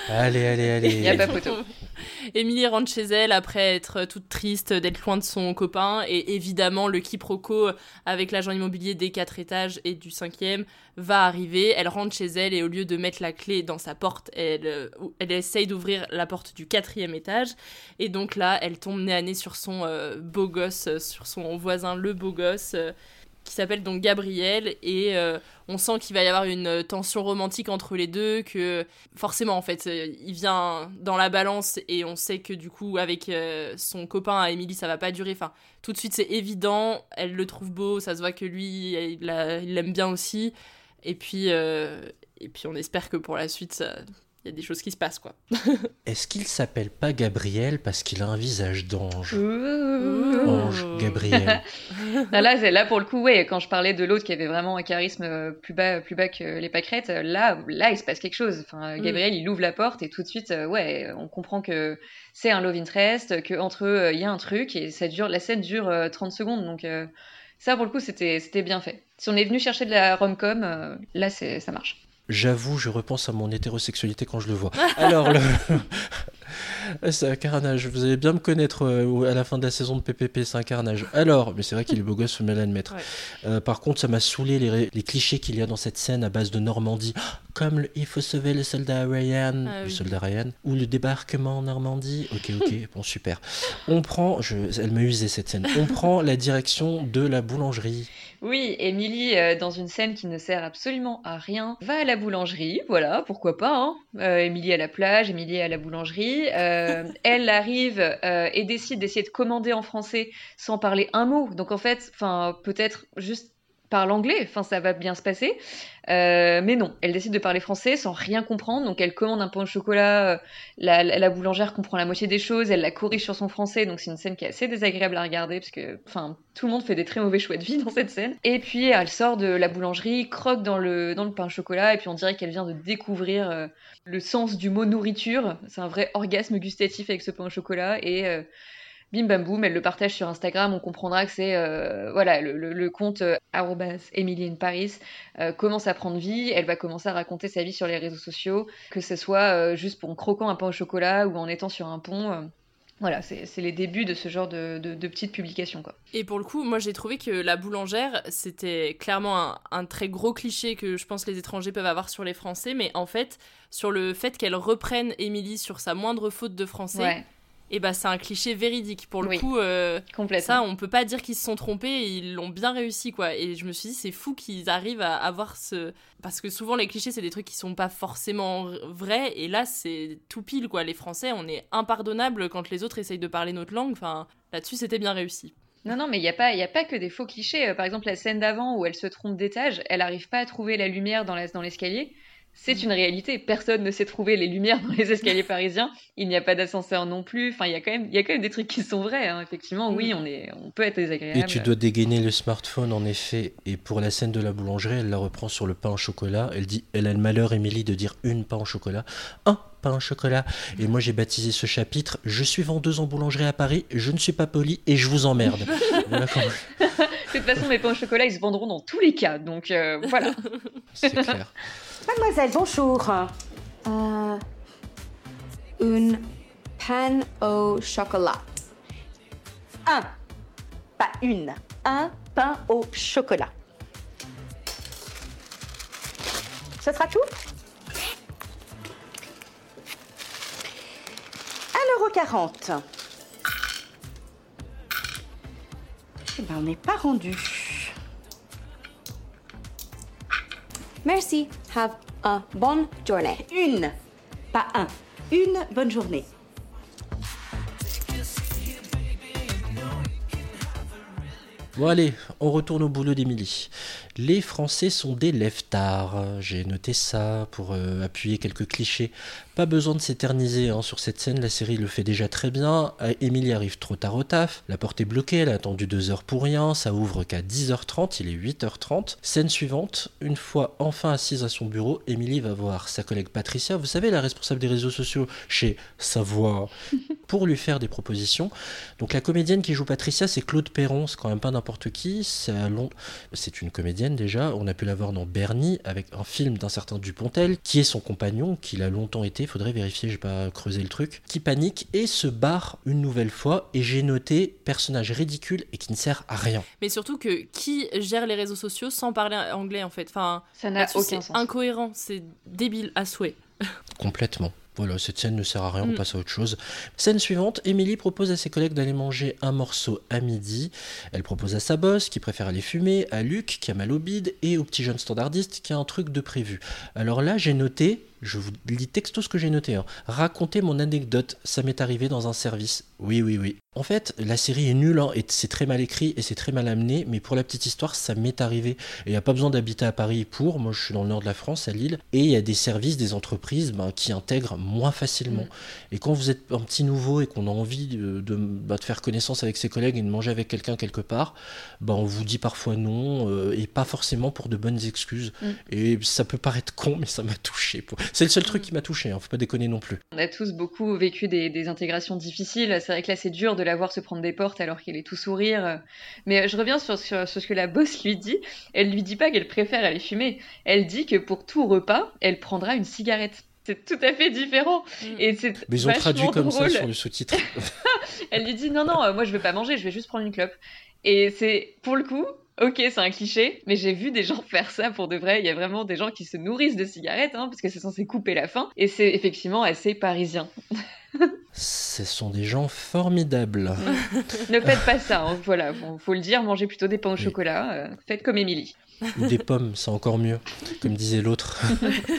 Allez, allez, allez. Y a pas photo. (laughs) Émilie rentre chez elle après être toute triste d'être loin de son copain et évidemment le quiproquo avec l'agent immobilier des quatre étages et du cinquième va arriver. Elle rentre chez elle et au lieu de mettre la clé dans sa porte, elle, euh, elle essaye d'ouvrir la porte du quatrième étage et donc là elle tombe nez à nez sur son euh, beau gosse, euh, sur son voisin le beau gosse. euh, qui s'appelle donc Gabriel et euh, on sent qu'il va y avoir une euh, tension romantique entre les deux que forcément en fait euh, il vient dans la balance et on sait que du coup avec son copain à Émilie ça va pas durer. Enfin tout de suite c'est évident elle le trouve beau ça se voit que lui il la- il l'aime bien aussi. Et puis et puis on espère que pour la suite ça il y a des choses qui se passent, quoi. Est-ce qu'il s'appelle pas Gabriel parce qu'il a un visage d'ange? Ange Gabriel. Non, (laughs) là, là, pour le coup, ouais, quand je parlais de l'autre qui avait vraiment un charisme euh, plus bas, plus bas que les pâquerettes, euh, là, là, il se passe quelque chose. Enfin, Mm. Gabriel, il ouvre la porte et tout de suite, euh, ouais, on comprend que c'est un love interest, que entre eux, il y a un truc et ça dure, la scène dure euh, 30 secondes. Donc, euh, ça, pour le coup, c'était, c'était bien fait. Si on est venu chercher de la rom-com, euh, là, c'est, ça marche. J'avoue, je repense à mon hétérosexualité quand je le vois. (laughs) Alors, le... (laughs) c'est un carnage. Vous allez bien me connaître euh, à la fin de la saison de PPP, c'est un carnage. Alors, mais c'est vrai qu'il est beau gosse, faut mal l'admettre. Ouais. Euh, par contre, ça m'a saoulé les, clichés qu'il y a dans cette scène à base de Normandie, (gasps) comme le il faut sauver le soldat Ryan, Ah le soldat Ryan, ou le débarquement en Normandie. Ok, ok, (laughs) bon, super. On prend, je, elle m'a usé cette scène. On prend la direction de la boulangerie. Oui, Émilie, euh, dans une scène qui ne sert absolument à rien, va à la boulangerie, voilà, pourquoi pas. Hein. Euh, Émilie à la plage, Émilie à la boulangerie. Euh, elle arrive et décide d'essayer de commander en français sans parler un mot. Donc en fait, peut-être juste par l'anglais, enfin ça va bien se passer. Euh, mais non, elle décide de parler français sans rien comprendre. Donc elle commande un pain au chocolat. euh, La, la- la boulangère comprend la moitié des choses. Elle la corrige sur son français. Donc c'est une scène qui est assez désagréable à regarder parce que, tout le monde fait des très mauvais choix de vie dans cette scène. Et puis elle sort de la boulangerie, croque dans le pain au chocolat et puis on dirait qu'elle vient de découvrir euh, le sens du mot nourriture. C'est un vrai orgasme gustatif avec ce pain au chocolat et bim bam boum, elle le partage sur Instagram, on comprendra que c'est euh, voilà le, le- le compte euh, arrobas Emily in Paris euh, commence à prendre vie, elle va commencer à raconter sa vie sur les réseaux sociaux, que ce soit euh, juste pour en croquant un pain au chocolat ou en étant sur un pont. voilà, c'est c'est les débuts de ce genre de, de- de petites publications quoi. Et pour le coup, moi j'ai trouvé que la boulangère, c'était clairement un, un très gros cliché que je pense les étrangers peuvent avoir sur les Français, mais en fait, sur le fait qu'elle reprenne Émilie sur sa moindre faute de français, Ouais, et bah c'est un cliché véridique. Pour le Oui. coup, euh, complètement. ça on peut pas dire qu'ils se sont trompés, et ils l'ont bien réussi quoi. Et je me suis dit, c'est fou qu'ils arrivent à avoir ce. Parce que souvent les clichés, c'est des trucs qui sont pas forcément vrais, et là c'est tout pile quoi. Les Français, on est impardonnable quand les autres essayent de parler notre langue, enfin là-dessus c'était bien réussi. Non, non, mais il n'y a, pas- y a pas que des faux clichés. Euh, Par exemple, la scène d'avant où elle se trompe d'étage, elle n'arrive pas à trouver la lumière dans l'escalier. C'est une réalité. Personne ne sait trouver les lumières dans les escaliers (laughs) parisiens. Il n'y a pas d'ascenseur non plus. Enfin, il y, a quand même- il y a quand même des trucs qui sont vrais. hein. Effectivement, oui, on, est, on peut être désagréable. Et tu dois dégainer le smartphone en effet. Et pour la scène de la boulangerie, elle la reprend sur le pain au chocolat. Elle dit, elle a le malheur, Émilie, de dire une pain au chocolat. Un pain au chocolat. Et moi, j'ai baptisé ce chapitre. Je suis vendeuse en boulangerie à Paris. Je ne suis pas polie et je vous emmerde. (laughs) Voilà comment- (laughs) De toute façon, mes pains au chocolat, ils se vendront dans tous les cas. Donc euh, voilà. C'est clair. Mademoiselle, bonjour. Euh, une panne au chocolat. Un, pas une, un pain au chocolat. Ce sera tout? 1,40€. Eh ben, on n'est pas rendu. Merci. Have a bonne journée. Une, pas un. Une bonne journée. Bon allez, on retourne au boulot d'Émilie. Les Français sont des lève-tard. J'ai noté ça pour euh, appuyer quelques clichés. Pas besoin de s'éterniser hein, sur cette scène, la série le fait déjà très bien. Euh, Émilie arrive trop tard au taf, la porte est bloquée, elle a attendu deux heures pour rien, ça ouvre qu'à 10h30, il est 8h30. Scène suivante, une fois enfin assise à son bureau, Émilie va voir sa collègue Patricia, vous savez, la responsable des réseaux sociaux chez Savoir, (laughs) pour lui faire des propositions. Donc la comédienne qui joue Patricia, c'est Claude Perron, c'est quand même pas n'importe qui. C'est une comédienne déjà, on a pu la voir dans Bernie avec un film d'un certain Dupontel, qui est son compagnon, qu'il a longtemps été, faudrait vérifier, j'ai pas creusé le truc, qui panique et se barre une nouvelle fois, et j'ai noté personnage ridicule et qui ne sert à rien. Mais surtout que qui gère les réseaux sociaux sans parler anglais en fait? Enfin, Ça n'a aucun c'est sens. incohérent, c'est débile à souhait. (laughs) Complètement. Voilà, cette scène ne sert à rien, on Mm. passe à autre chose. Scène suivante, Émilie propose à ses collègues d'aller manger un morceau à midi. Elle propose à sa boss, qui préfère aller fumer, à Luc, qui a mal au bide, et au petit jeune standardiste, qui a un truc de prévu. Alors là, j'ai noté, je vous lis texto ce que j'ai noté, hein. raconter mon anecdote, ça m'est arrivé dans un service. Oui, oui, oui. En fait, la série est nulle, hein, et c'est très mal écrit, et c'est très mal amené, mais pour la petite histoire, ça m'est arrivé. Et il n'y a pas besoin d'habiter à Paris pour, moi je suis dans le nord de la France, à Lille, et il y a des services, des entreprises ben, qui intègrent moins facilement. Et quand vous êtes un petit nouveau et qu'on a envie de, de, bah, de faire connaissance avec ses collègues et de manger avec quelqu'un quelque part, bah, on vous dit parfois non, euh, et pas forcément pour de bonnes excuses. Mm. Et ça peut paraître con, mais ça m'a touché. pour- C'est le seul truc qui m'a touché, hein, faut pas déconner non plus. On a tous beaucoup vécu des, des intégrations difficiles. C'est vrai que là, c'est dur de la voir se prendre des portes alors qu'elle est tout sourire. Mais euh, je reviens sur, sur- sur ce que la boss lui dit. Elle lui dit pas qu'elle préfère aller fumer. Elle dit que pour tout repas, elle prendra une cigarette. C'est tout à fait différent. Et c'est Mais ils ont traduit comme ça sur le sous-titre. (laughs) Elle lui dit non, non, euh, moi je veux pas manger, je vais juste prendre une clope. Et c'est, pour le coup, ok, c'est un cliché, mais j'ai vu des gens (laughs) faire ça pour de vrai. Il y a vraiment des gens qui se nourrissent de cigarettes, hein, parce que c'est censé couper la faim. Et c'est effectivement assez parisien. Ce sont des gens formidables. (laughs) ne faites pas ça, hein, voilà, faut, faut le dire, mangez plutôt des pains au chocolat, euh, faites comme Émilie. Ou des pommes, c'est encore mieux, comme disait l'autre.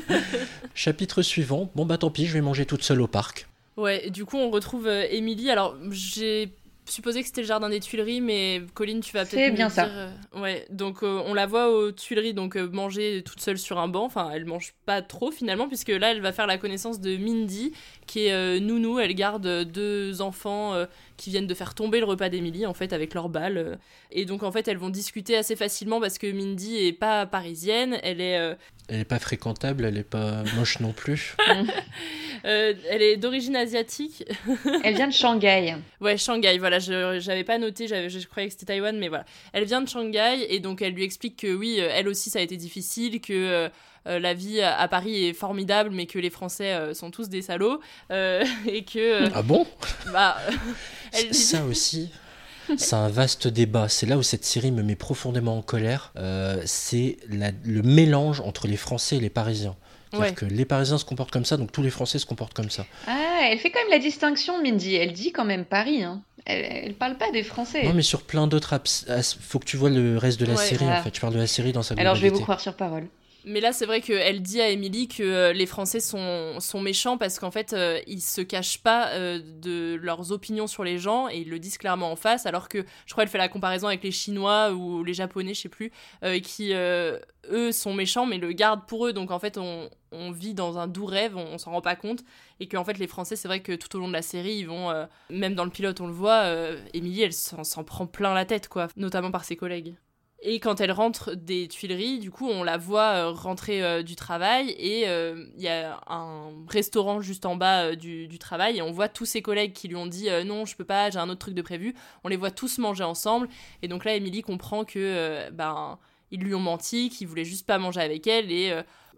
(laughs) Chapitre suivant. Bon bah tant pis, je vais manger toute seule au parc. Ouais, du coup, on retrouve euh, Émilie. Alors, j'ai supposé que c'était le jardin des Tuileries, mais Colline, tu vas C'est peut-être nous bien ça. dire, euh, ouais, donc euh, on la voit aux Tuileries, donc euh, manger toute seule sur un banc. Enfin, elle mange pas trop finalement, puisque là, elle va faire la connaissance de Mindy, qui est euh, nounou. Elle garde deux enfants qui viennent de faire tomber le repas d'Émilie, en fait, avec leur balle. euh. Et donc, en fait, elles vont discuter assez facilement parce que Mindy est pas parisienne. Elle est, euh, Elle est pas fréquentable, elle est pas moche non plus. (laughs) euh, elle est d'origine asiatique. (laughs) Elle vient de Shanghai. Ouais, Shanghai, voilà, je j'avais pas noté, j'avais- je croyais que c'était Taïwan, mais voilà. Elle vient de Shanghai et donc elle lui explique que oui, elle aussi ça a été difficile, que la vie à, Paris est formidable, mais que les Français euh, sont tous des salauds euh, (laughs) et que. euh, Ah bon? Bah. (laughs) elle dit- Ça aussi, c'est un vaste débat. C'est là où cette série me met profondément en colère. Euh, c'est le mélange entre les Français et les Parisiens. C'est-à-dire Ouais. que les Parisiens se comportent comme ça, donc tous les Français se comportent comme ça. Ah, elle fait quand même la distinction, Mindy. Elle dit quand même Paris. Hein. Elle, elle parle pas des Français. Non, mais sur plein d'autres faut que tu vois le reste de la Ouais. série Ah. en fait. Je parle de la série dans sa Alors je vais vous globalité. croire sur parole. Mais là, c'est vrai qu'elle dit à Émilie que euh, les Français sont, sont méchants parce qu'en fait, euh, ils se cachent pas euh, de leurs opinions sur les gens et ils le disent clairement en face. Alors que je crois qu'elle fait la comparaison avec les Chinois ou les Japonais, je sais plus, euh, qui eux sont méchants mais le gardent pour eux. Donc en fait, on, vit dans un doux rêve, on, s'en rend pas compte. Et qu'en fait, les Français, c'est vrai que tout au long de la série, ils vont, même dans le pilote, on le voit, Émilie, elle s'en prend plein la tête, quoi, notamment par ses collègues. Et quand elle rentre des Tuileries, du coup, on la voit euh, rentrer euh, du travail et euh, il y a un restaurant juste en bas du, du travail et on voit tous ses collègues qui lui ont dit non, je peux pas, j'ai un autre truc de prévu. On les voit tous manger ensemble et donc là, Émilie comprend que ben ils lui ont menti, qu'ils voulaient juste pas manger avec elle et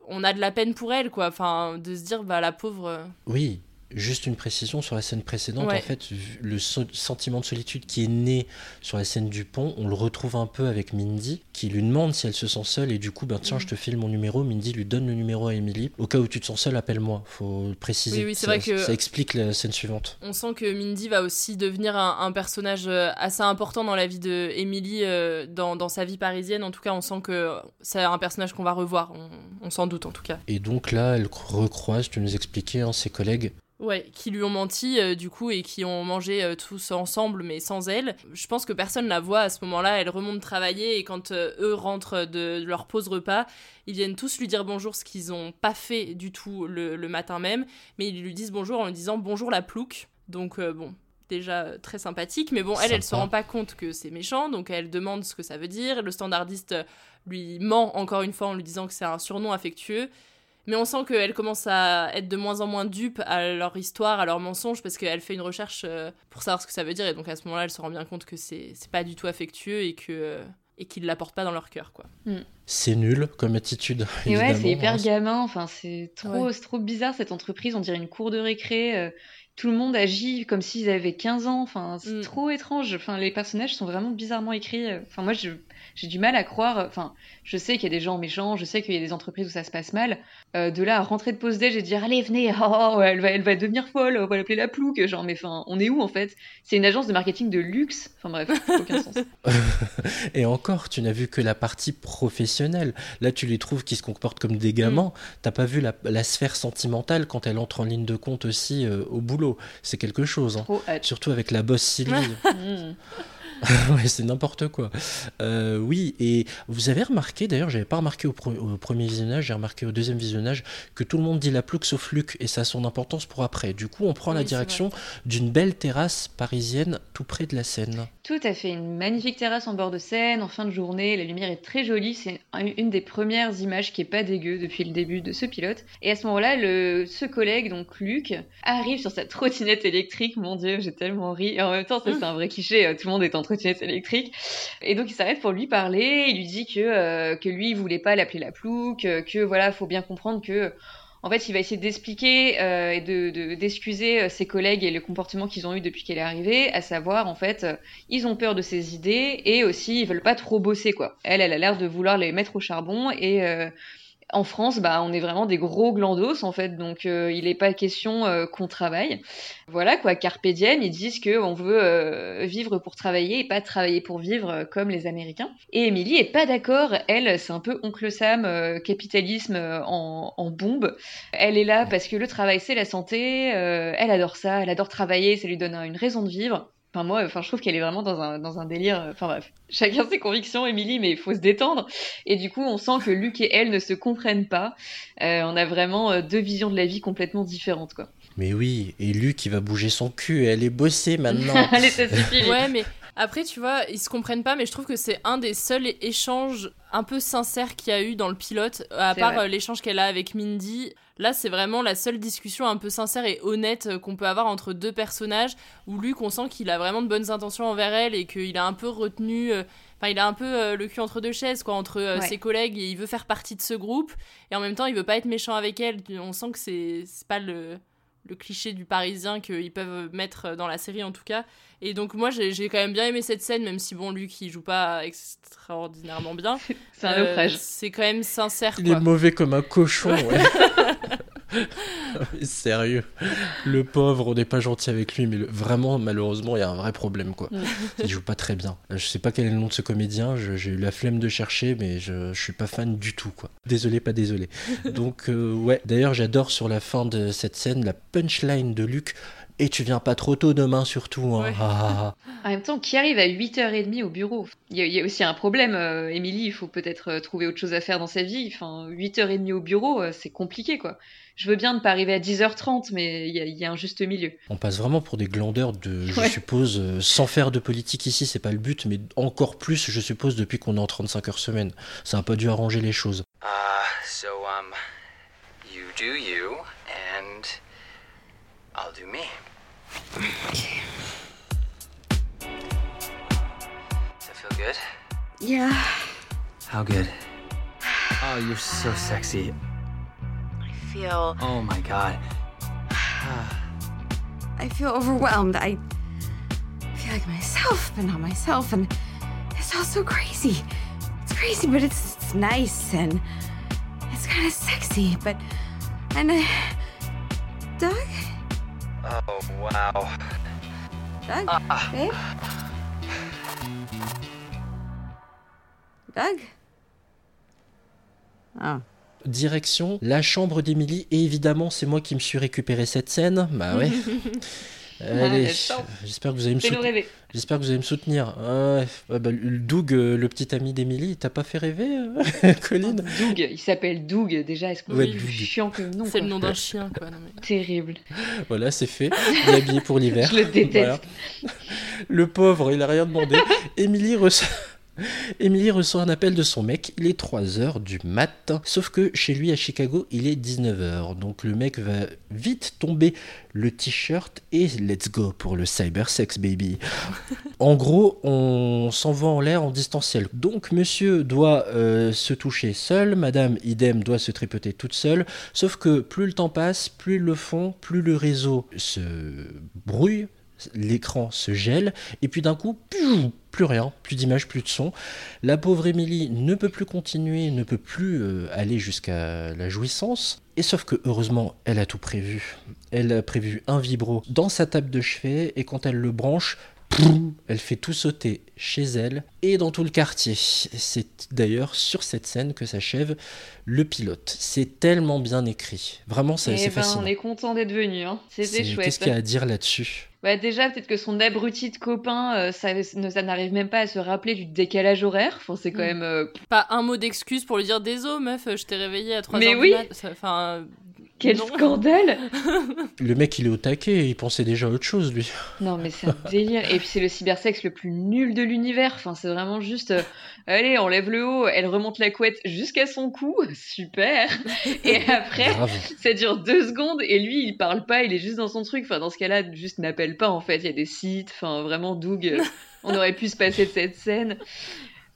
on a de la peine pour elle, quoi. Enfin, de se dire bah la pauvre. Oui, juste une précision sur la scène précédente. Ouais. En fait, le so- sentiment de solitude qui est né sur la scène du pont, on le retrouve un peu avec Mindy, qui lui demande si elle se sent seule. Et du coup, ben, Mm. tiens, je te file mon numéro. Mindy lui donne le numéro à Emily. Au cas où tu te sens seule, appelle-moi. Faut le préciser. Oui, oui, c'est Ça- vrai que- Ça explique la scène suivante. On sent que Mindy va aussi devenir un, un personnage euh, assez important dans la vie de Emily, euh, dans, dans sa vie parisienne. En tout cas, on sent que c'est un personnage qu'on va revoir. On, on s'en doute en tout cas. Et donc là, elle recroise, tu nous expliquais, hein, ses collègues. Ouais, qui lui ont menti euh, du coup et qui ont mangé euh, tous ensemble mais sans elle. Je pense que personne la voit à ce moment-là. Elle remonte travailler et quand euh, eux rentrent de, de leur pause repas, ils viennent tous lui dire bonjour, ce qu'ils ont pas fait du tout le, le matin même. Mais ils lui disent bonjour en lui disant bonjour la plouc. Donc bon, déjà très sympathique. Mais bon, elle, elle se Sympa. rend pas compte que c'est méchant, donc elle demande ce que ça veut dire. Le standardiste lui ment encore une fois en lui disant que c'est un surnom affectueux. Mais on sent qu'elle commence à être de moins en moins dupe à leur histoire, à leurs mensonges, parce qu'elle fait une recherche euh, pour savoir ce que ça veut dire. Et donc à ce moment-là, elle se rend bien compte que c'est c'est pas du tout affectueux et que euh, et qu'ils l'apportent pas dans leur cœur, quoi. Mm. C'est nul comme attitude. Et ouais, c'est hyper hein. gamin. Enfin, c'est trop, trop bizarre cette entreprise. On dirait une cour de récré. euh, tout le monde agit comme s'ils avaient 15 ans. Enfin, c'est Mm. trop étrange. Enfin, les personnages sont vraiment bizarrement écrits. Enfin, moi, je- j'ai du mal à croire. Enfin, je sais qu'il y a des gens méchants. Je sais qu'il y a des entreprises où ça se passe mal. Euh, de là à rentrer de pause déj et dire allez venez, oh, elle va, elle va devenir folle. On va l'appeler la plouque. Genre, mais enfin, on est où en fait? C'est une agence de marketing de luxe. Enfin bref, (laughs) aucun sens. (laughs) Et encore, tu n'as vu que la partie professionnelle. Là, tu les trouves qui se comportent comme des gamins. T'as pas vu la, la sphère sentimentale quand elle entre en ligne de compte aussi euh, au boulot? C'est quelque chose. hein. Surtout avec la boss Sylvie. (laughs) (laughs) Ouais, c'est n'importe quoi. Euh, oui, et vous avez remarqué, d'ailleurs, j'avais pas remarqué au, premier visionnage, j'ai remarqué au deuxième visionnage que tout le monde dit la plouque sauf Luc, et ça a son importance pour après. Du coup, on prend la Oui, direction d'une belle terrasse parisienne tout près de la Seine. Tout à fait, une magnifique terrasse en bord de Seine, en fin de journée, la lumière est très jolie, c'est un- une des premières images qui est pas dégueu depuis le début de ce pilote. Et à ce moment-là, ce collègue, donc Luc, arrive sur sa trottinette électrique, mon dieu, j'ai tellement ri, et en même temps, c'est un vrai cliché, euh, tout le monde est en électrique. Et donc il s'arrête pour lui parler, il lui dit que, euh, que lui, il voulait pas l'appeler la plouque, euh, que voilà, faut bien comprendre que... En fait, il va essayer d'expliquer euh, et de, de- d'excuser ses collègues et le comportement qu'ils ont eu depuis qu'elle est arrivée, à savoir, en fait, ils ont peur de ses idées et aussi ils veulent pas trop bosser, quoi. Elle, elle a l'air de vouloir les mettre au charbon et en France, bah, on est vraiment des gros glandos, en fait, donc euh, il n'est pas question euh, qu'on travaille. Voilà, quoi, Carpe ils disent qu'on veut euh, vivre pour travailler et pas travailler pour vivre comme les Américains. Et Emily est pas d'accord, elle, c'est un peu oncle Sam, capitalisme en, en bombe. Elle est là parce que le travail, c'est la santé, elle adore ça, elle adore travailler, ça lui donne une raison de vivre. Enfin, moi, enfin, je trouve qu'elle est vraiment dans un, dans un délire. euh, Enfin, bref. (laughs) Chacun ses convictions, Émilie, mais il faut se détendre. Et du coup, on sent que Luc et elle ne se comprennent pas. Euh, on a vraiment euh, deux visions de la vie complètement différentes, quoi. Mais oui, et Luc, il va bouger son cul, et elle est bossée maintenant. Allez, ça suffit. Luc. Ouais, mais après, tu vois, ils se comprennent pas, mais je trouve que c'est un des seuls échanges un peu sincères qu'il y a eu dans le pilote, à part euh, l'échange qu'elle a avec Mindy. Là, c'est vraiment la seule discussion un peu sincère et honnête euh, qu'on peut avoir entre deux personnages, où Luc, on sent qu'il a vraiment de bonnes intentions envers elle et qu'il a un peu retenu. euh, Enfin, il a un peu le cul entre deux chaises, quoi, entre Ouais. ses collègues, et il veut faire partie de ce groupe, et en même temps, il veut pas être méchant avec elle. On sent que c'est pas le le cliché du parisien qu'ils peuvent mettre dans la série en tout cas. Et donc moi j'ai j'ai quand même bien aimé cette scène, même si bon Luc il joue pas extraordinairement bien. (laughs) C'est un Euh, naufrage. C'est quand même sincère Il quoi. est mauvais comme un cochon, ouais. (laughs) Mais (laughs) Sérieux, le pauvre, on n'est pas gentil avec lui, mais le- vraiment, malheureusement, il y a un vrai problème, quoi. Mm. (laughs) Il joue pas très bien. Je sais pas quel est le nom de ce comédien, j'ai eu la flemme de chercher, mais je, je suis pas fan du tout, quoi. Désolé, pas désolé. (laughs) Donc, euh, ouais, d'ailleurs, j'adore sur la fin de cette scène la punchline de Luc. Et tu viens pas trop tôt demain, surtout. Hein. Ouais. Ah, ah, En même temps, qui arrive à 8h30 au bureau? Il y, a, il y a aussi un problème, euh, Émilie, il faut peut-être euh, trouver autre chose à faire dans sa vie. Enfin, 8h30 au bureau, euh, c'est compliqué, quoi. Je veux bien ne pas arriver à 10h30, mais il y, a- il y a un juste milieu. On passe vraiment pour des glandeurs de, je Ouais. suppose, sans faire de politique ici, c'est pas le but, mais encore plus, je suppose, depuis qu'on est en 35 heures semaine. Ça a pas dû arranger les choses. Uh, so, um, you do you, I'll do me. Does that feel good? Yeah. How good? Oh, you're so sexy. I feel Oh my god. I feel overwhelmed. I feel like myself, but not myself, and it's all so crazy. It's crazy, but it's, it's nice and it's kind of sexy, but and uh, Doug, Oh, wow. Doug, babe, Doug? Oh. Direction la chambre d'Émilie, et évidemment, c'est moi qui me suis récupéré cette scène. Bah ouais. (laughs) Allez, Ah, chance. j'espère que vous allez me soutenir. J'espère que vous allez me soutenir. Ah. Ah bah, Doug, euh, le petit ami d'Émilie, t'as pas fait rêver, euh, (laughs) Colline Doug, il s'appelle Doug, déjà, est-ce qu'on Ouais, est chiant que non C'est le nom d'un chien quoi. non, mais- Terrible. Voilà, c'est fait. Il est habillé pour (laughs) l'hiver. Je le déteste. Voilà. Le pauvre, il a rien demandé. (laughs) Émilie reçoit. Emily reçoit un appel de son mec, il est 3h du matin. Sauf que chez lui à Chicago, il est 19h. Donc le mec va vite tomber le t-shirt et let's go pour le cyber sex baby. (laughs) en gros, on s'envoie en l'air en distanciel. Donc monsieur doit euh, se toucher seul, madame idem doit se tripoter toute seule. Sauf que plus le temps passe, plus ils le font, plus le réseau se brouille, l'écran se gèle, et puis d'un coup, plus rien, plus d'image, plus de son. La pauvre Émilie ne peut plus continuer, ne peut plus euh, aller jusqu'à la jouissance. Et sauf que heureusement, elle a tout prévu. Elle a prévu un vibro dans sa table de chevet, et quand elle le branche, elle fait tout sauter chez elle et dans tout le quartier. C'est d'ailleurs sur cette scène que s'achève le pilote. C'est tellement bien écrit. Vraiment, c'est Eh c'est ben, fascinant. on est content d'être venu. Hein. C'était C'est- chouette. Qu'est-ce qu'il y a à dire là-dessus? Bah déjà, peut-être que son abruti de copain, euh, ça, ne- ça n'arrive même pas à se rappeler du décalage horaire. Enfin, c'est quand Mm. même... euh, Pas un mot d'excuse pour lui dire désolé meuf, je t'ai réveillé à 3h Mais du oui. Enfin, Quel non. scandale Le mec, il est au taquet, il pensait déjà à autre chose, lui. Non, mais c'est un délire. Et puis, c'est le cybersex le plus nul de l'univers. Enfin, c'est vraiment juste. euh, allez, on lève le haut, elle remonte la couette jusqu'à son cou. (laughs) Super. Et après, Grave. ça dure deux secondes. Et lui, il parle pas, il est juste dans son truc. Enfin, dans ce cas-là, juste n'appelle pas, en fait. Il y a des sites. Enfin, vraiment, Doug, on aurait pu se passer de cette scène.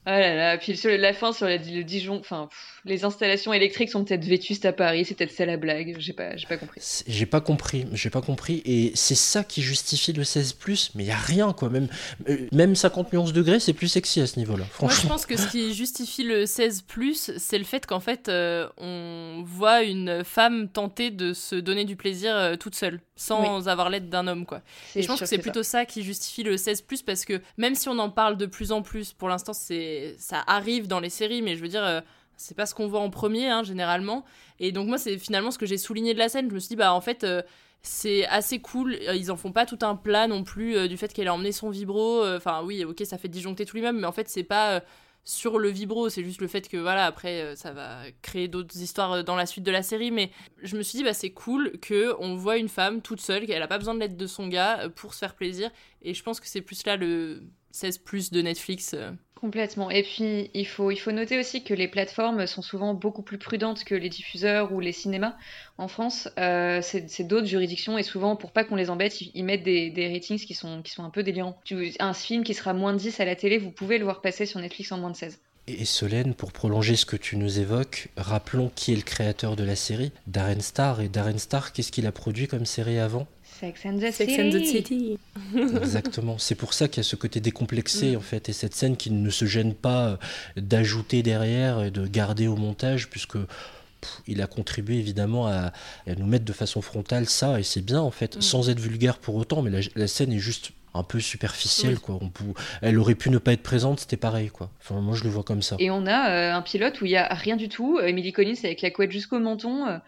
Oh là là, puis sur la fin sur la- le Dijon, enfin, pff, les installations électriques sont peut-être vétustes à Paris, c'est peut-être ça la blague, j'ai pas, j'ai pas compris. J'ai pas compris, j'ai pas compris, et c'est ça qui justifie le 16+, mais il y a rien, quoi. Même, euh, même 50 nuances degrés, c'est plus sexy à ce niveau-là, Moi, je franchement. pense que ce qui justifie le 16+, c'est le fait qu'en fait, euh, on voit une femme tenter de se donner du plaisir euh, toute seule, sans avoir l'aide d'un homme, quoi. Et je pense que c'est plutôt ça. qui justifie le 16+, parce que même si on en parle de plus en plus, pour l'instant, c'est ça arrive dans les séries, mais je veux dire... euh, c'est pas ce qu'on voit en premier, hein, généralement. Et donc, moi, c'est finalement ce que j'ai souligné de la scène. Je me suis dit, bah, en fait, euh, c'est assez cool. Euh, Ils en font pas tout un plat non plus euh, du fait qu'elle a emmené son vibro. Enfin, oui, ok, ça fait disjoncter tout l'immeuble, mais en fait, c'est pas sur le vibro, c'est juste le fait que, voilà, après, ça va créer d'autres histoires dans la suite de la série. Mais je me suis dit, bah, c'est cool que on voit une femme toute seule, qu'elle a pas besoin de l'aide de son gars pour se faire plaisir. Et je pense que c'est plus là le 16 plus de Netflix. Complètement. Et puis, il faut, il faut noter aussi que les plateformes sont souvent beaucoup plus prudentes que les diffuseurs ou les cinémas. En France, euh, c'est d'autres juridictions et souvent, pour pas qu'on les embête, ils, mettent des, des ratings qui sont, qui sont un peu délirants. Tu- Un film qui sera moins de 10 à la télé, vous pouvez le voir passer sur Netflix en moins de 16. Et Solène, pour prolonger ce que tu nous évoques, rappelons qui est le créateur de la série, Darren Star. Et Darren Star, qu'est-ce qu'il a produit comme série avant? Sex and the Sex City. and the City. Exactement. (laughs) C'est pour ça qu'il y a ce côté décomplexé, en fait, et cette scène qui ne se gêne pas euh, d'ajouter derrière et de garder au montage, puisque pff, il a contribué évidemment à, à nous mettre de façon frontale ça, et c'est bien, en fait, Mm. sans être vulgaire pour autant, mais la, la scène est juste un peu superficielle, Oui. quoi. On pou- elle aurait pu ne pas être présente, c'était pareil, quoi. Enfin, moi, je le vois comme ça. Et on a euh, un pilote où il y a rien du tout. Emily Collins avec la couette jusqu'au menton. euh,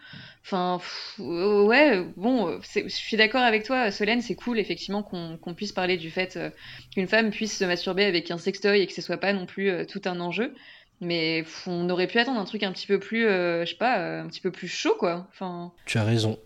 Enfin, pff, ouais, bon, je suis d'accord avec toi, Solène, c'est cool effectivement qu'on puisse parler du fait euh, qu'une femme puisse se masturber avec un sextoy et que ce soit pas non plus euh, tout un enjeu. Mais pff, on aurait pu attendre un truc un petit peu plus, je sais pas, un petit peu plus chaud, quoi. Enfin, Tu as raison.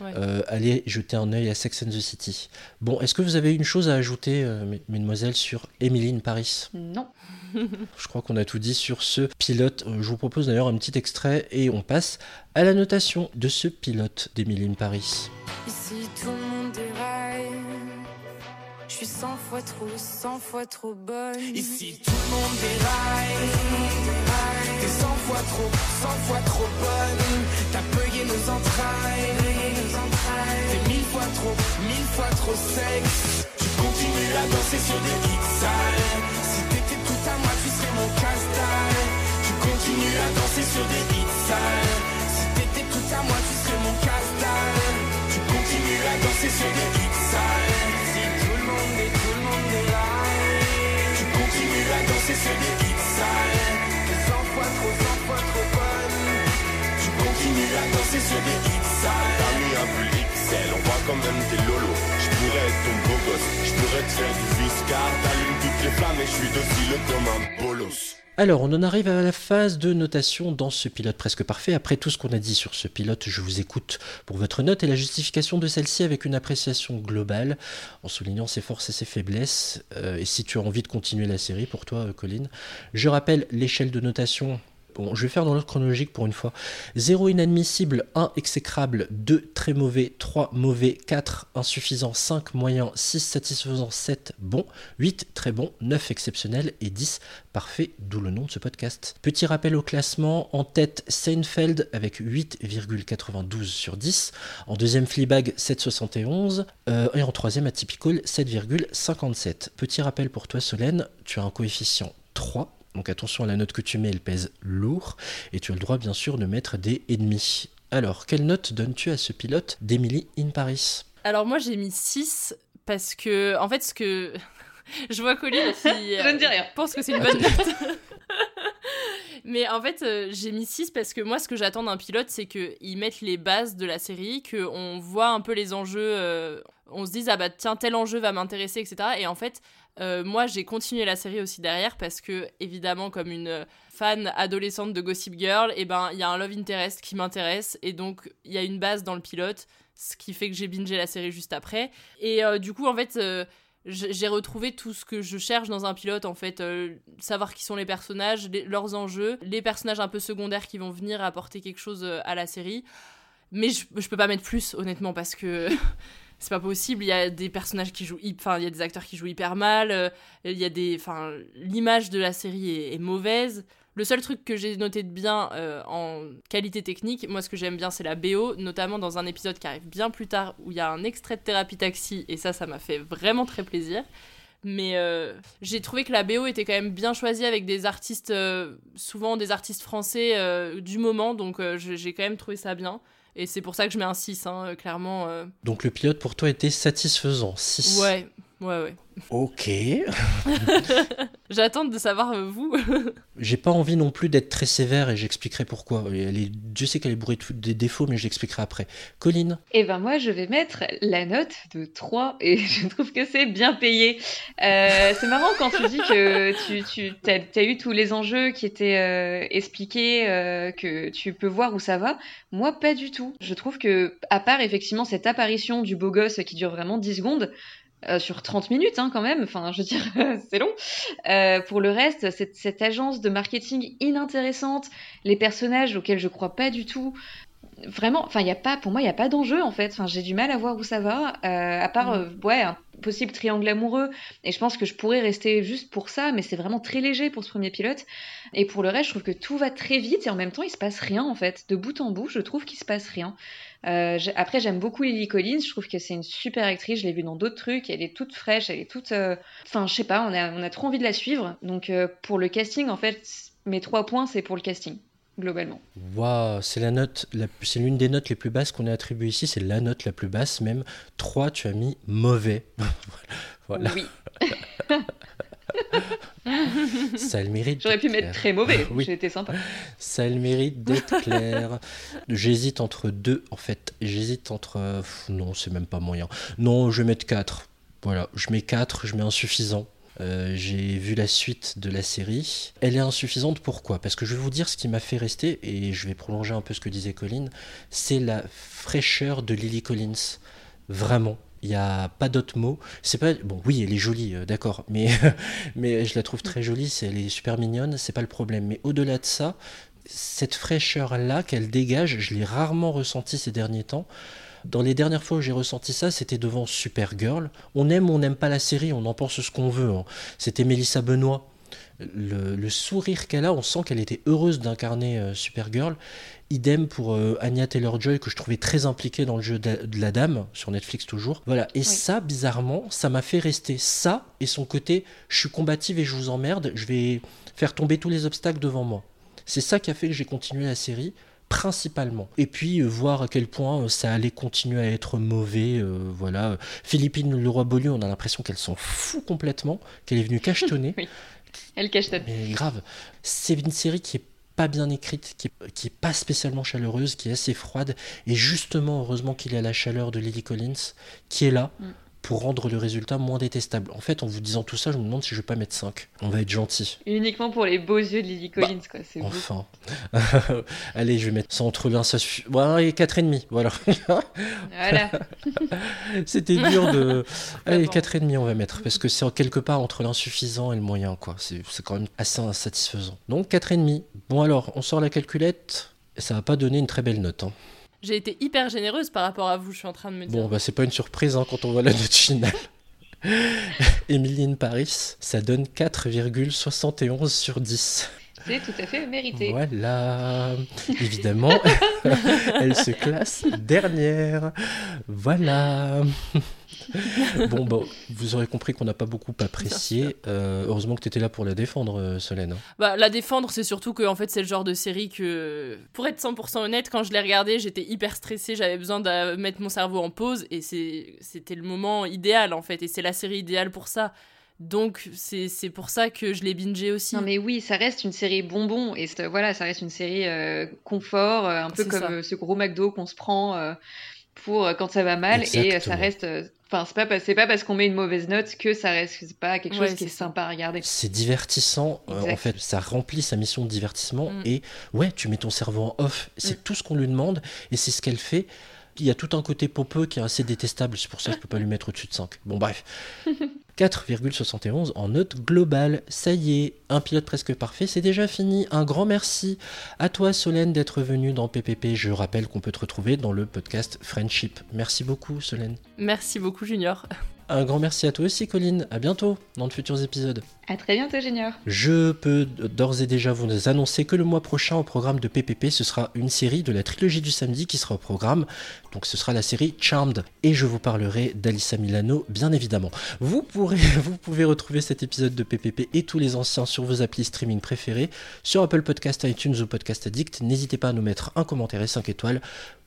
Ouais. Euh, allez jeter un œil à Sex and the City. Bon, est-ce que vous avez une chose à ajouter, euh, mes- mesdemoiselles, sur Emily in Paris? Non. (laughs) Je crois qu'on a tout dit sur ce pilote. Euh, Je vous propose d'ailleurs un petit extrait et on passe à la notation de ce pilote d'Emily in Paris. Ici tout le monde déraille. Je suis 100 fois trop, 100 fois trop bonne. Ici tout le monde déraille. T'es 100 fois trop, 100 fois trop bonne. T'as payé T'es mille fois trop, mille fois trop sexe. Tu continues à danser sur des hits sales. Si t'étais tout à moi, tu serais mon casse-dalle. Tu continues à danser sur des hits sales. Si t'étais tout à moi, tu serais mon casse-dalle. Tu continues à danser sur des hits sales. Si tout le monde est, tout le monde est là. Tu continues à danser sur des hits Alors, on en arrive à la phase de notation dans ce pilote presque parfait. Après tout ce qu'on a dit sur ce pilote, je vous écoute pour votre note et la justification de celle-ci avec une appréciation globale, en soulignant ses forces et ses faiblesses. Euh, et si tu as envie de continuer la série, pour toi, euh, Colline. Je rappelle l'échelle de notation. Bon, je vais faire dans l'ordre chronologique pour une fois. 0 inadmissible, 1 exécrable, 2 très mauvais, 3 mauvais, 4 insuffisant, 5 moyen, 6 satisfaisant, 7 bon, 8 très bon, 9 exceptionnel et 10 parfait, d'où le nom de ce podcast. Petit rappel au classement, en tête Seinfeld avec 8,92 sur 10, en deuxième Fleabag 7,71 euh, et en troisième Atypical 7,57. Petit rappel pour toi Solène, tu as un coefficient 3 donc attention à la note que tu mets, elle pèse lourd. Et tu as le droit bien sûr de mettre des ennemis. Alors, quelle note donnes-tu à ce pilote d'Emily in Paris? Alors moi j'ai mis 6 parce que en fait ce que (laughs) je vois Colline qui (laughs) Je ne dis rien. pense que c'est une bonne note. (laughs) Mais en fait, euh, j'ai mis 6 parce que moi, ce que j'attends d'un pilote, c'est qu'ils mettent les bases de la série, qu'on voit un peu les enjeux, euh, on se dise, ah bah tiens, tel enjeu va m'intéresser, etc. Et en fait, euh, moi, j'ai continué la série aussi derrière parce que, évidemment, comme une fan adolescente de Gossip Girl, et ben, il y a un love interest qui m'intéresse et donc il y a une base dans le pilote, ce qui fait que j'ai bingé la série juste après. Et euh, du coup, en fait, euh, j'ai retrouvé tout ce que je cherche dans un pilote, en fait, savoir qui sont les personnages, leurs enjeux, les personnages un peu secondaires qui vont venir apporter quelque chose à la série. Mais je, je peux pas mettre plus, honnêtement, parce que (laughs) c'est pas possible. Il y a des personnages qui jouent, enfin, il y a des acteurs qui jouent hyper mal. euh, y a des, enfin, l'image de la série est, mauvaise. Le seul truc que j'ai noté de bien euh, en qualité technique, moi ce que j'aime bien c'est la BO, notamment dans un épisode qui arrive bien plus tard où il y a un extrait de thérapie taxi et ça ça m'a fait vraiment très plaisir. Mais euh, j'ai trouvé que la BO était quand même bien choisie avec des artistes, souvent des artistes français du moment, donc j'ai quand même trouvé ça bien. Et c'est pour ça que je mets un 6, hein, clairement. euh. Donc le pilote pour toi était satisfaisant. 6. Ouais, ouais, ouais. Ok. (laughs) J'attends de savoir, euh, vous. (laughs) J'ai pas envie non plus d'être très sévère et j'expliquerai pourquoi. Et Elle est... Dieu sait qu'elle est bourrée de des défauts, mais j'expliquerai après. Colline Et ben moi, je vais mettre la note de 3 et (laughs) je trouve que c'est bien payé. Euh, c'est marrant quand tu dis que tu, tu as, eu tous les enjeux qui étaient euh, expliqués, euh, que tu peux voir où ça va. Moi, pas du tout. Je trouve que, à part effectivement cette apparition du beau gosse qui dure vraiment 10 secondes, euh, sur 30 minutes hein, quand même, enfin je veux dire (laughs) c'est long. Euh, pour le reste, cette, cette agence de marketing inintéressante, les personnages auxquels je crois pas du tout, vraiment, enfin il y a pas, pour moi il y a pas d'enjeu en fait. Enfin j'ai du mal à voir où ça va, euh, à part euh, ouais un possible triangle amoureux. Et je pense que je pourrais rester juste pour ça, mais c'est vraiment très léger pour ce premier pilote. Et pour le reste, je trouve que tout va très vite et en même temps il se passe rien en fait. De bout en bout, je trouve qu'il se passe rien. Euh, après, j'aime beaucoup Lily Collins. Je trouve que c'est une super actrice. Je l'ai vue dans d'autres trucs. Elle est toute fraîche. Elle est toute. euh, Enfin, je sais pas. On a, on a trop envie de la suivre. Donc, euh, pour le casting, en fait, mes trois points, c'est pour le casting, globalement. Waouh, c'est la note, c'est l'une des notes les plus basses qu'on ait attribuées ici, c'est la note la plus basse même. 3, tu as mis mauvais. (laughs) voilà. Oui. (laughs) (laughs) Ça a le mérite. J'aurais pu mettre très mauvais. Oui. J'ai été sympa. Ça a le mérite d'être (laughs) clair. J'hésite entre deux, en fait. J'hésite entre. non, c'est même pas moyen. Non, je vais mettre 4. Voilà, je mets 4, je mets insuffisant. Euh, J'ai vu la suite de la série. Elle est insuffisante pourquoi? Parce que je vais vous dire ce qui m'a fait rester, et je vais prolonger un peu ce que disait Colin, c'est la fraîcheur de Lily Collins. Vraiment. Il n'y a pas d'autre mot. C'est pas bon. Oui, elle est jolie, euh, d'accord, mais (laughs) mais je la trouve très jolie. c'est- Elle est super mignonne. C'est pas le problème. Mais au-delà de ça, cette fraîcheur là qu'elle dégage, je l'ai rarement ressenti ces derniers temps. Dans les dernières fois où j'ai ressenti ça, c'était devant Supergirl. On aime ou on n'aime pas la série, on en pense ce qu'on veut. hein. C'était Mélissa Benoît. Le, le sourire qu'elle a, on sent qu'elle était heureuse d'incarner euh, Supergirl. Idem pour euh, Anya Taylor-Joy, que je trouvais très impliquée dans le jeu de, de la dame, sur Netflix toujours. Voilà, et ça, bizarrement, ça m'a fait rester ça et son côté je suis combative et je vous emmerde, je vais faire tomber tous les obstacles devant moi. C'est ça qui a fait que j'ai continué la série principalement. Et puis euh, voir à quel point euh, ça allait continuer à être mauvais. euh, voilà. Philippine Leroy-Beaulieu, on a l'impression qu'elle s'en fout complètement, qu'elle est venue (laughs) cachetonner. Elle cache ta Mais grave, c'est une série qui est pas bien écrite, qui qui est pas spécialement chaleureuse, qui est assez froide. Et justement, heureusement qu'il y a la chaleur de Lily Collins qui est là Mm. Pour rendre le résultat moins détestable. En fait, en vous disant tout ça, je me demande si je vais pas mettre 5. On va être gentil. Uniquement pour les beaux yeux de Lily Collins, quoi. C'est beau. Enfin. (laughs) Allez, je vais mettre ça entre bien, ça suffit. Voilà, et 4,5. Voilà. Voilà. (laughs) C'était dur de. (laughs) Allez, 4,5 on va mettre. Parce que c'est quelque part entre l'insuffisant et le moyen, quoi. C'est c'est quand même assez insatisfaisant. Donc 4,5. Bon, alors, on sort la calculette. Ça va pas donner une très belle note. hein. J'ai été hyper généreuse par rapport à vous, je suis en train de me dire. Bon, bah, c'est pas une surprise hein, quand on voit la note finale. (laughs) Emily in Paris, ça donne 4,71 sur 10. C'est tout à fait mérité. Voilà, évidemment, (laughs) elle se classe dernière. Voilà. (laughs) bon, bon, vous aurez compris qu'on n'a pas beaucoup apprécié. Euh, heureusement que tu étais là pour la défendre, euh, Solène. Bah, la défendre, c'est surtout que en fait, c'est le genre de série que, pour être 100% honnête, quand je l'ai regardée, j'étais hyper stressée, j'avais besoin de mettre mon cerveau en pause et c'était le moment idéal en fait, et c'est la série idéale pour ça. Donc, c'est pour ça que je l'ai bingé aussi. Non mais oui, ça reste une série bonbon et voilà, ça reste une série euh, confort, un peu comme ça. ce gros McDo qu'on se prend euh, pour quand ça va mal et ça reste. Enfin, c'est pas, pas- c'est pas parce qu'on met une mauvaise note que ça reste pas quelque chose Ouais, qui est sympa à regarder. C'est divertissant, euh, en fait, ça remplit sa mission de divertissement Mm. et ouais, tu mets ton cerveau en off, c'est tout ce qu'on lui demande et c'est ce qu'elle fait. Il y a tout un côté popeux qui est assez détestable, c'est pour ça que je peux pas lui mettre au-dessus de 5. Bon bref. (laughs) 4,71 en note globale. Ça y est, un pilote presque parfait, c'est déjà fini. Un grand merci à toi Solène d'être venue dans PPP. Je rappelle qu'on peut te retrouver dans le podcast Friendship. Merci beaucoup Solène. Merci beaucoup, Junior. Un grand merci à toi aussi Colline. À bientôt dans de futurs épisodes. À très bientôt, Junior. Je peux d'ores et déjà vous annoncer que le mois prochain au programme de PPP, ce sera une série de la trilogie du samedi qui sera au programme. Donc ce sera la série Charmed. Et je vous parlerai d'Alissa Milano, bien évidemment. Vous, pourrez, (laughs) vous pouvez retrouver cet épisode de PPP et tous les anciens sur vos applis streaming préférés, sur Apple Podcast, iTunes ou Podcast Addict. N'hésitez pas à nous mettre un commentaire et 5 étoiles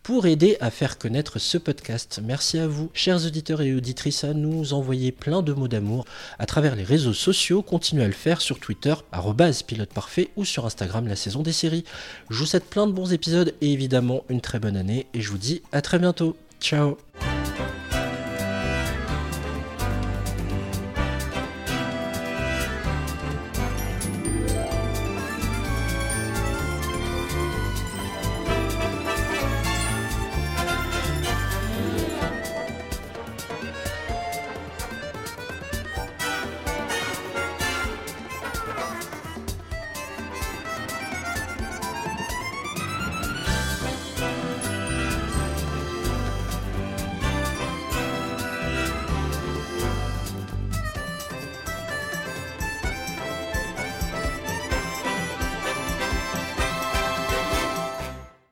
pour aider à faire connaître ce podcast. Merci à vous, chers auditeurs et auditrices, à nous envoyer plein de mots d'amour à travers les réseaux sociaux. Continuez à le faire sur Twitter, pilote parfait, ou sur Instagram, la saison des séries. Je vous souhaite plein de bons épisodes et évidemment une très bonne année, et je vous dis à très bientôt. Ciao